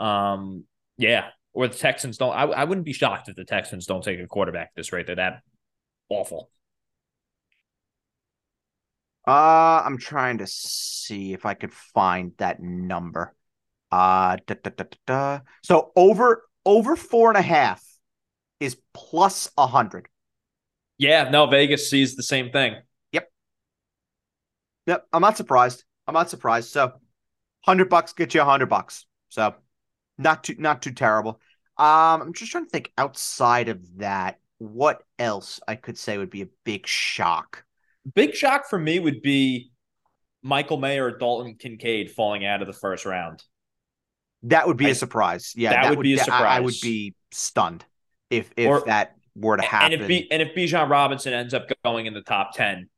Um, yeah. Or the Texans don't. I, I wouldn't be shocked if the Texans don't take a quarterback this rate. They're that awful. Uh, I'm trying to see if I could find that number. Uh, da, da, da, so over over four and a half is plus a hundred. Yeah, no, Vegas sees the same thing. Yep. Yep. I'm not surprised. I'm not surprised. So hundred bucks get you a hundred bucks. So not too not too terrible. Um, I'm just trying to think outside of that, what else I could say would be a big shock. Big shock for me would be Michael Mayer or Dalton Kincaid falling out of the first round. That would be I, a surprise. Yeah, that, that would, would, be a surprise. I, I would be stunned if if or, that were to happen. And if B, and if Bijan Robinson ends up going in the top ten,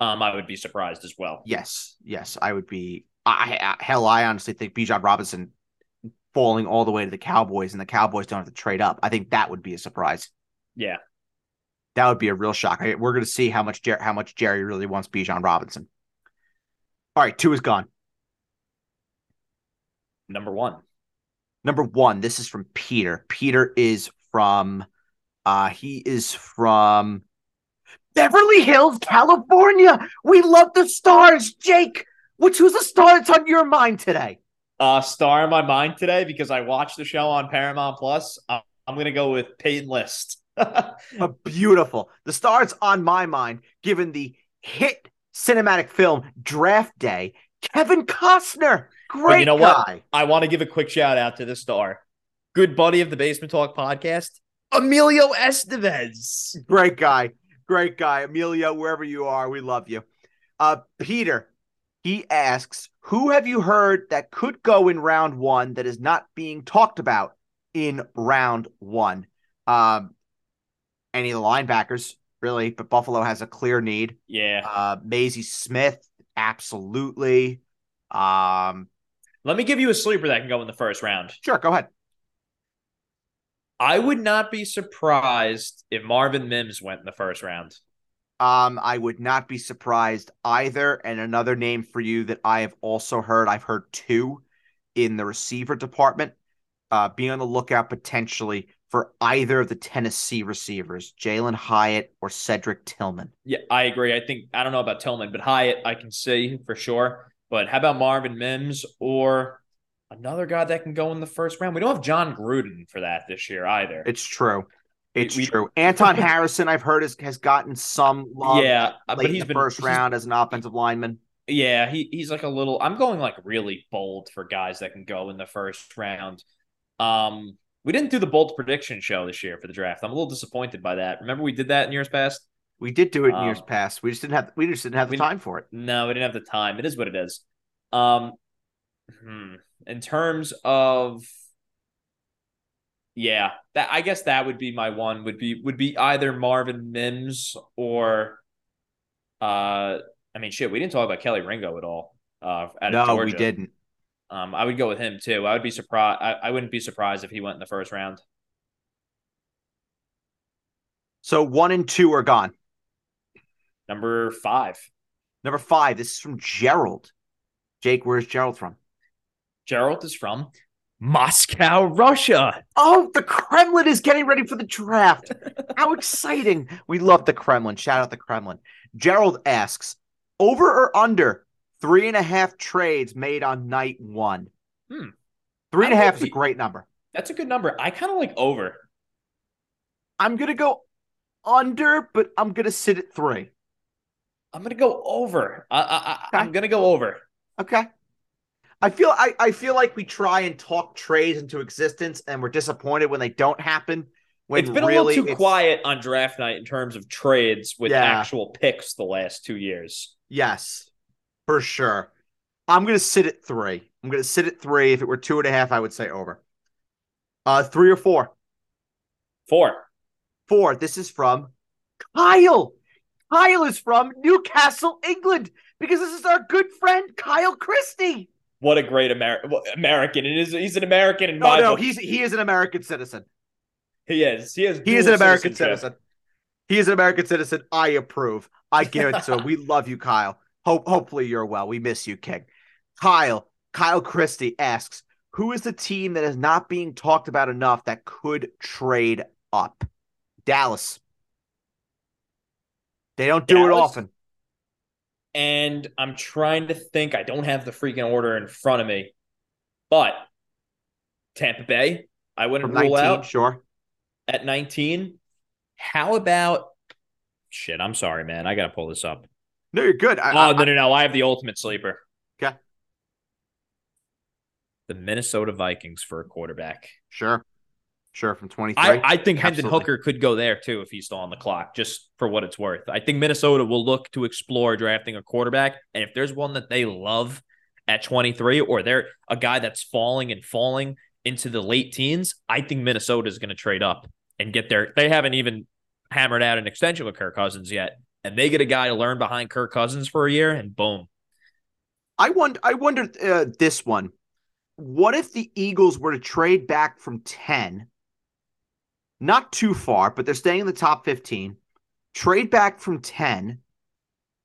um, I would be surprised as well. Yes, yes, I would be. I, I hell, I honestly think Bijan Robinson falling all the way to the Cowboys and the Cowboys don't have to trade up. I think that would be a surprise. Yeah, that would be a real shock. We're going to see how much Jer- how much Jerry really wants Bijan Robinson. All right, two is gone. Number one. Number one. This is from Peter. Peter is from uh he is from Beverly Hills, California. We love the stars, Jake. Which was the star that's on your mind today? Uh star in my mind today because I watched the show on Paramount Plus. I'm gonna go with Peyton List. beautiful. The star that's on my mind, given the hit cinematic film Draft Day, Kevin Costner. Great you know guy. what? I want to give a quick shout out to the star, good buddy of the Basement Talk podcast, Emilio Estevez. Great guy. Great guy. Emilio, wherever you are, we love you. Uh, Peter, he asks, who have you heard that could go in round one that is not being talked about in round one? Um, any of the linebackers, really, but Buffalo has a clear need. Yeah. Uh, Mazi Smith, absolutely. Um, Let me give you a sleeper that can go in the first round. sure, go ahead. I would not be surprised if Marvin Mims went in the first round. Um, I would not be surprised either. And another name for you that I have also heard, I've heard two in the receiver department. Uh, be on the lookout potentially for either of the Tennessee receivers, Jalen Hyatt or Cedric Tillman. Yeah, I agree. I think I don't know about Tillman, but Hyatt I can see for sure. But how about Marvin Mims or another guy that can go in the first round? We don't have Jon Gruden for that this year either. It's true. It's We- true. Anton Harrison, I've heard, has, has gotten some love yeah, uh, but in he's the been first round as an offensive lineman. Yeah, he he's like a little. I'm going like really bold for guys that can go in the first round. Um, we didn't do the bold prediction show this year for the draft. I'm a little disappointed by that. Remember we did that in years past? We did do it in years Um, past. We just didn't have we just didn't have the we- time for it. No, we didn't have the time. It is what it is. Um, hmm. in terms of, yeah, that I guess that would be my one. Would be would be either Marvin Mims or, uh, I mean, shit, we didn't talk about Kelee Ringo at all. Uh, No, Georgia. we didn't. Um, I would go with him too. I would be surprised. I, I wouldn't be surprised if he went in the first round. So one and two are gone. Number five, Number five, this is from Gerald. Jake, where's Gerald from? Gerald is from Moscow, Russia. Oh, the Kremlin is getting ready for the draft. How exciting. We love the Kremlin. Shout out the Kremlin. Gerald asks over or under three and a half trades made on night one? Hmm. Three and a half is a great number. That's a good number. I kind of like over. I'm going to go under, but I'm going to sit at three. I'm gonna go over. I, I, I Okay. I'm gonna go over. Okay. I feel I, I feel like we try and talk trades into existence and we're disappointed when they don't happen. When it's been really a little too quiet on draft night in terms of trades with Yeah. actual picks the last two years. Yes, for sure. I'm gonna sit at three. I'm gonna sit at three. If it were two and a half, I would say over. Uh, three or four. Four. Four. This is from Kyle. Kyle is from Newcastle, England, because this is our good friend Kyle Christie. What a great Amer- American! It is. He's an American in Oh no, book. he's he is an American citizen. he is. He is. He is an American citizen. He is an American citizen. I approve. I give it to him. We love you, Kyle. Hope hopefully you're well. We miss you, King. Kyle, Kyle Christie asks, who is the team that is not being talked about enough that could trade up? Dallas. They don't do it often. And I'm trying to think. I don't have the freaking order in front of me, but Tampa Bay. I wouldn't From rule 19, out sure. at 19. How about? Shit, I'm sorry, man. I gotta pull this up. No, you're good. I, Oh no, no, no! I have the ultimate sleeper. Okay. The Minnesota Vikings for a quarterback. sure. Sure, from 23. I, I think Hendon Absolutely. Hooker could go there too if he's still on the clock, just for what it's worth. I think Minnesota will look to explore drafting a quarterback, and if there's one that they love at 23, or they're a guy that's falling and falling into the late teens, I think Minnesota is going to trade up and get there. They haven't even hammered out an extension with Kirk Cousins yet, and they get a guy to learn behind Kirk Cousins for a year, and boom, I wonder. I wonder uh, this one. What if the Eagles were to trade back from ten, not too far, but they're staying in the top fifteen, trade back from ten,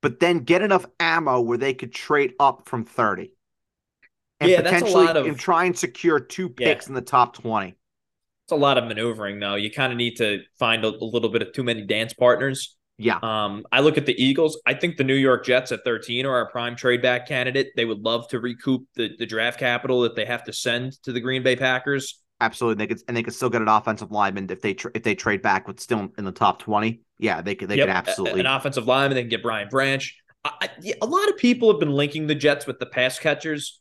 but then get enough ammo where they could trade up from thirty, and Yeah, that's a potentially lot of- and try and secure two Yeah. picks in the top twenty. it's a lot of maneuvering though. You kind of need to find a, a little bit of too many dance partners. Yeah, Um, I look at the Eagles. I think the New York Jets at 13 are a prime trade back candidate. They would love to recoup the, the draft capital that they have to send to the Green Bay Packers. Absolutely. They could and they could still get an offensive lineman if they tr- if they trade back with still in the top twenty. Yeah, they could they Yep, could absolutely. an offensive lineman. They can get Brian Branch. I, yeah, a lot of people have been linking the Jets with the pass catchers.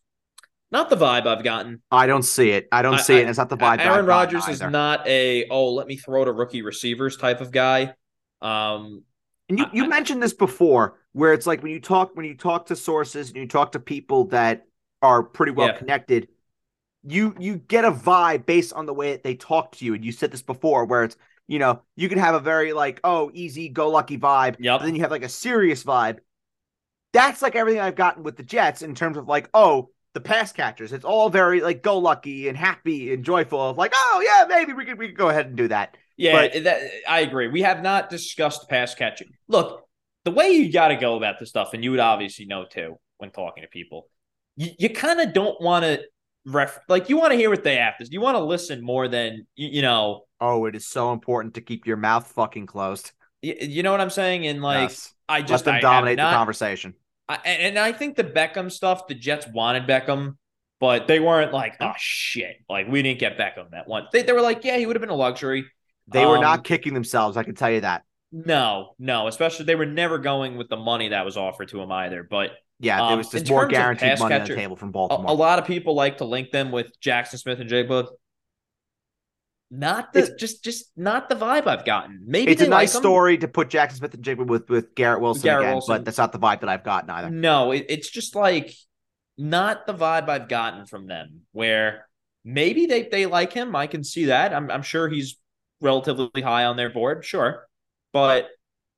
Not the vibe I've gotten. I don't see it. I don't I- see I- it. It's not the vibe. Aaron Rodgers is not a oh let me throw to rookie receivers type of guy. Um, And you, I- you mentioned this before, where it's like when you talk when you talk to sources and you talk to people that are pretty well Yeah. connected, you you get a vibe based on the way that they talk to you. And you said this before, where it's you know you can have a very like oh easy go lucky vibe, Yep. but then you have like a serious vibe. That's like everything I've gotten with the Jets in terms of like oh the pass catchers. It's all very like go lucky and happy and joyful of like oh yeah maybe we could we could go ahead and do that. Yeah, But- that, I agree. We have not discussed pass catching. Look, the way you got to go about this stuff, and you would obviously know too when talking to people, you, you kind of don't want to ref like you want to hear what they have to. You want to listen more than you, you know. Oh, it is so important to keep your mouth fucking closed. You, you know what I'm saying? And like, Yes. I Let just them I dominate not- the conversation. I, and and I think the Beckham stuff, the Jets wanted Beckham, but they weren't like, oh shit, like we didn't get Beckham that one. They, they were like, yeah, he would have been a luxury. They were Um, not kicking themselves. I can tell you that. No, no, especially they were never going with the money that was offered to him either. But Yeah, there um, was just more guaranteed money on the table from a, Baltimore. a lot of people like to link them with Jaxon Smith-Njigba. Not the It's- just just not the vibe I've gotten. Maybe it's a nice like story to put Jaxon Smith-Njigba with with Garrett Wilson Garrett again, Wilson. but that's not the vibe that I've gotten either. No, it, it's just like not the vibe I've gotten from them. Where maybe they they like him. I can see that. I'm I'm sure he's relatively high on their board. Sure, but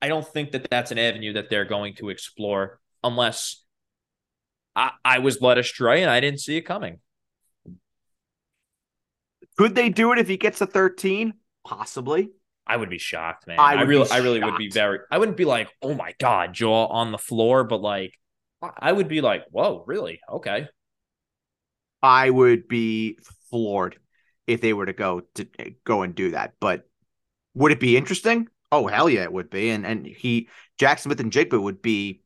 I don't think that that's an avenue that they're going to explore unless I, I was led astray and I didn't see it coming. Could they do it if he gets to 13? Possibly. I would be shocked, man. I I, really, I really would be very. I wouldn't be like, oh my god, jaw on the floor, but like, I would be like, whoa, really? Okay. I would be floored if they were to go to go and do that. But would it be interesting? Oh hell yeah, it would be. And and he Jaxon Smith-Njigba would be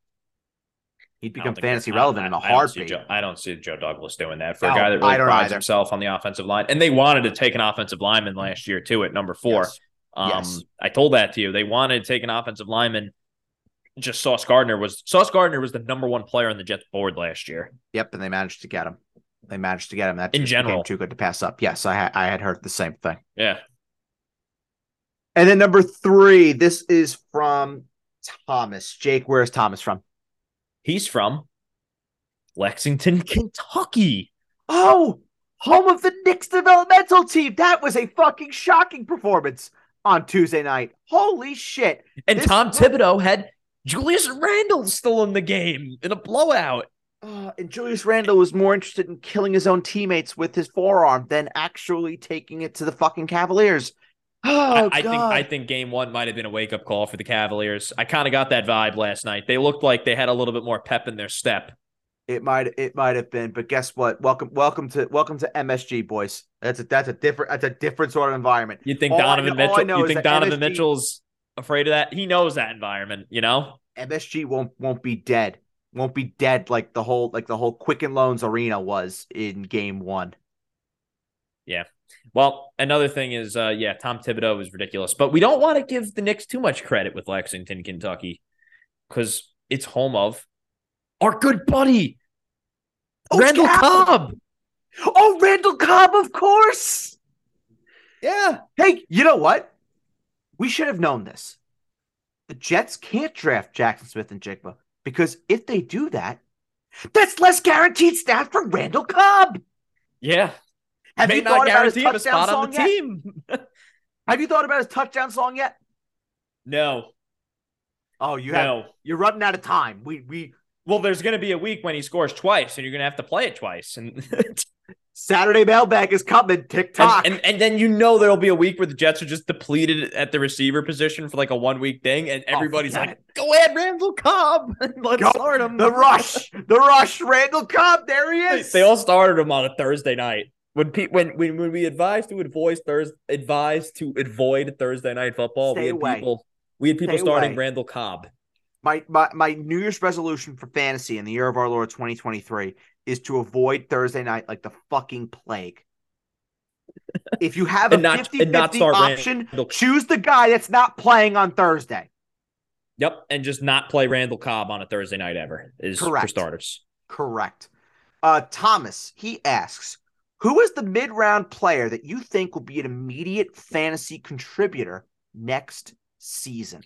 he'd become fantasy relevant in a I- I don't heartbeat. Joe- I don't see Joe Douglas doing that for a guy that really prides either. himself on the offensive line. And they wanted to take an offensive lineman last year too at number four. Yes. Um, Yes. I told that to you. They wanted to take an offensive lineman. Just Sauce Gardner was Sauce Gardner was the number one player on the Jets board last year. Yep, and they managed to get him. They managed to get him. That In general. too good to pass up. Yes, I had I had heard the same thing. Yeah. And then number three, this is from Thomas. Jake, where's Thomas from? He's from Lexington, Kentucky. Oh, home of the Knicks developmental team. That was a fucking shocking performance on Tuesday night. Holy shit. And This- Tom Thibodeau had Julius Randle still in the game in a blowout. Uh, and Julius Randle was more interested in killing his own teammates with his forearm than actually taking it to the fucking Cavaliers. Oh, I, I think I think game one might have been a wake up call for the Cavaliers. I kind of got that vibe last night. They looked like they had a little bit more pep in their step. It might it might have been, but guess what? Welcome welcome to welcome to MSG, boys. That's a that's a different that's a different sort of environment. You think All Donovan I Mitchell? You think Donovan MSG Mitchell's afraid of that? He knows that environment. You know. MSG won't won't be dead. Won't be dead like the whole like the whole Quicken Loans arena was in game one. Well, another thing is, uh, yeah, Tom Thibodeau is ridiculous, but we don't want to give the Knicks too much credit with Lexington, Kentucky, because it's home of our good buddy Oh, Randall Cobb! Cobb. Oh, Randall Cobb, of course. Yeah, Hey, you know what? We should have known this. The Jets can't draft Jaxon Smith-Njigba because if they do that, that's less guaranteed stats for Randall Cobb. yeah. Have May you thought about his guarantee him a touchdown song yet? Have you thought about his touchdown song yet? no, Oh, you have. You're running out of time. We we Well, there's going to be a week when he scores twice, and you're going to have to play it twice, and Saturday mailbag is coming. and, TikTok. and and then you know there'll be a week where the Jets are just depleted at the receiver position for like a one week thing, and oh, everybody's forget like, "Go ahead, Randall Cobb, let's Go- start him." the rush, the rush. Randall Cobb, there he They, is. they all started him on a Thursday night. When pe- when when when we advised to avoid Thursday advised to avoid Thursday night football, Stay we had away. people we had people Stay starting away. Randall Cobb. my, my my New Year's resolution for fantasy in the year of our Lord 2023 is to avoid Thursday night like the fucking plague. If you have a not- 50-50 option, Randall- choose the guy that's not playing on Thursday. Yep, and just not play Randall Cobb on a Thursday night ever is Correct. for starters. Correct. Uh, Thomas, he asks, who is the mid-round player that you think will be an immediate fantasy contributor next season?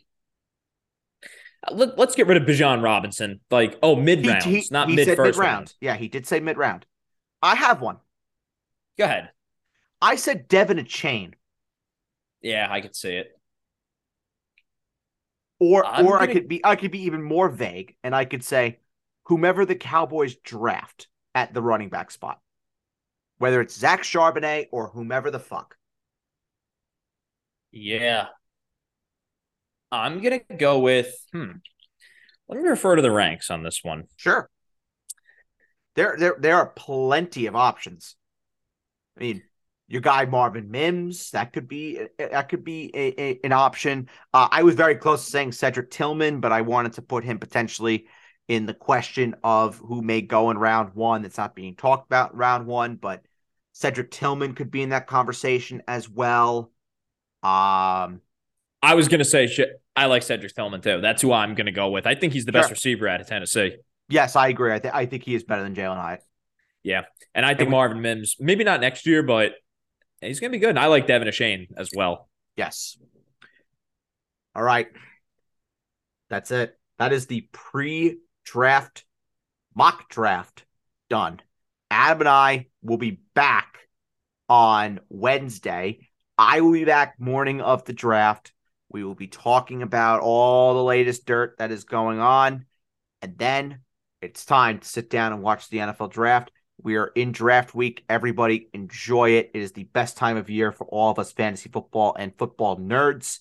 Uh, let, us get rid of Bijan Robinson. Like, oh, mid rounds, not mid first mid-round. round. Yeah, he did say mid round. I have one. Go ahead. I said De'Von Achane. Yeah, I could see it. Or I'm or gonna... I could be I could be even more vague and I could say whomever the Cowboys draft at the running back spot. Whether it's Zach Charbonnet or whomever the fuck. Yeah. I'm gonna go with hmm. Let me refer to the ranks on this one. Sure. There there there are plenty of options. I mean, your guy Marvin Mims. That could be that could be a, a, an option. Uh, I was very close to saying Cedric Tillman, but I wanted to put him potentially in the question of who may go in round one. That's not being talked about in round one, but Cedric Tillman could be in that conversation as well. Um, I was gonna say shit. I like Cedric Tillman too. That's who I'm gonna go with. I think he's the best receiver out of Tennessee. Yes, I agree. I, th- I think he is better than Jalin Hyatt. Yeah, and I think and Marvin Mims, maybe not next year, but he's going to be good. And I like De'Von Achane as well. Yes. All right. That's it. That is the pre draft mock draft done. Adam and I will be back on Wednesday. I will be back morning of the draft. We will be talking about all the latest dirt that is going on. And then it's time to sit down and watch the NFL draft. We are in draft week. Everybody enjoy it. It is the best time of year for all of us fantasy football and football nerds.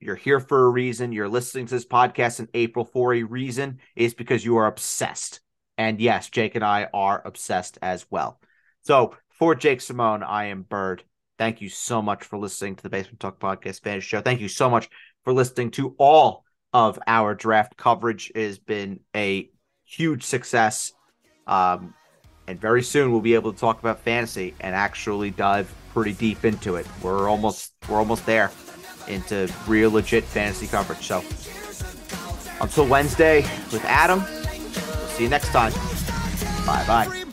You're here for a reason. You're listening to this podcast in April for a reason. Is because you are obsessed. And yes, Jake and I are obsessed as well. So for Jake Simone, I am Bird. Thank you so much for listening to the Basement Talk Podcast Fantasy Show. Thank you so much for listening to all of our draft coverage. It has been a huge success. Um, and very soon we'll be able to talk about fantasy and actually dive pretty deep into it. We're almost we're almost there into real legit fantasy coverage. So until Wednesday with Adam, we'll see you next time. Bye bye.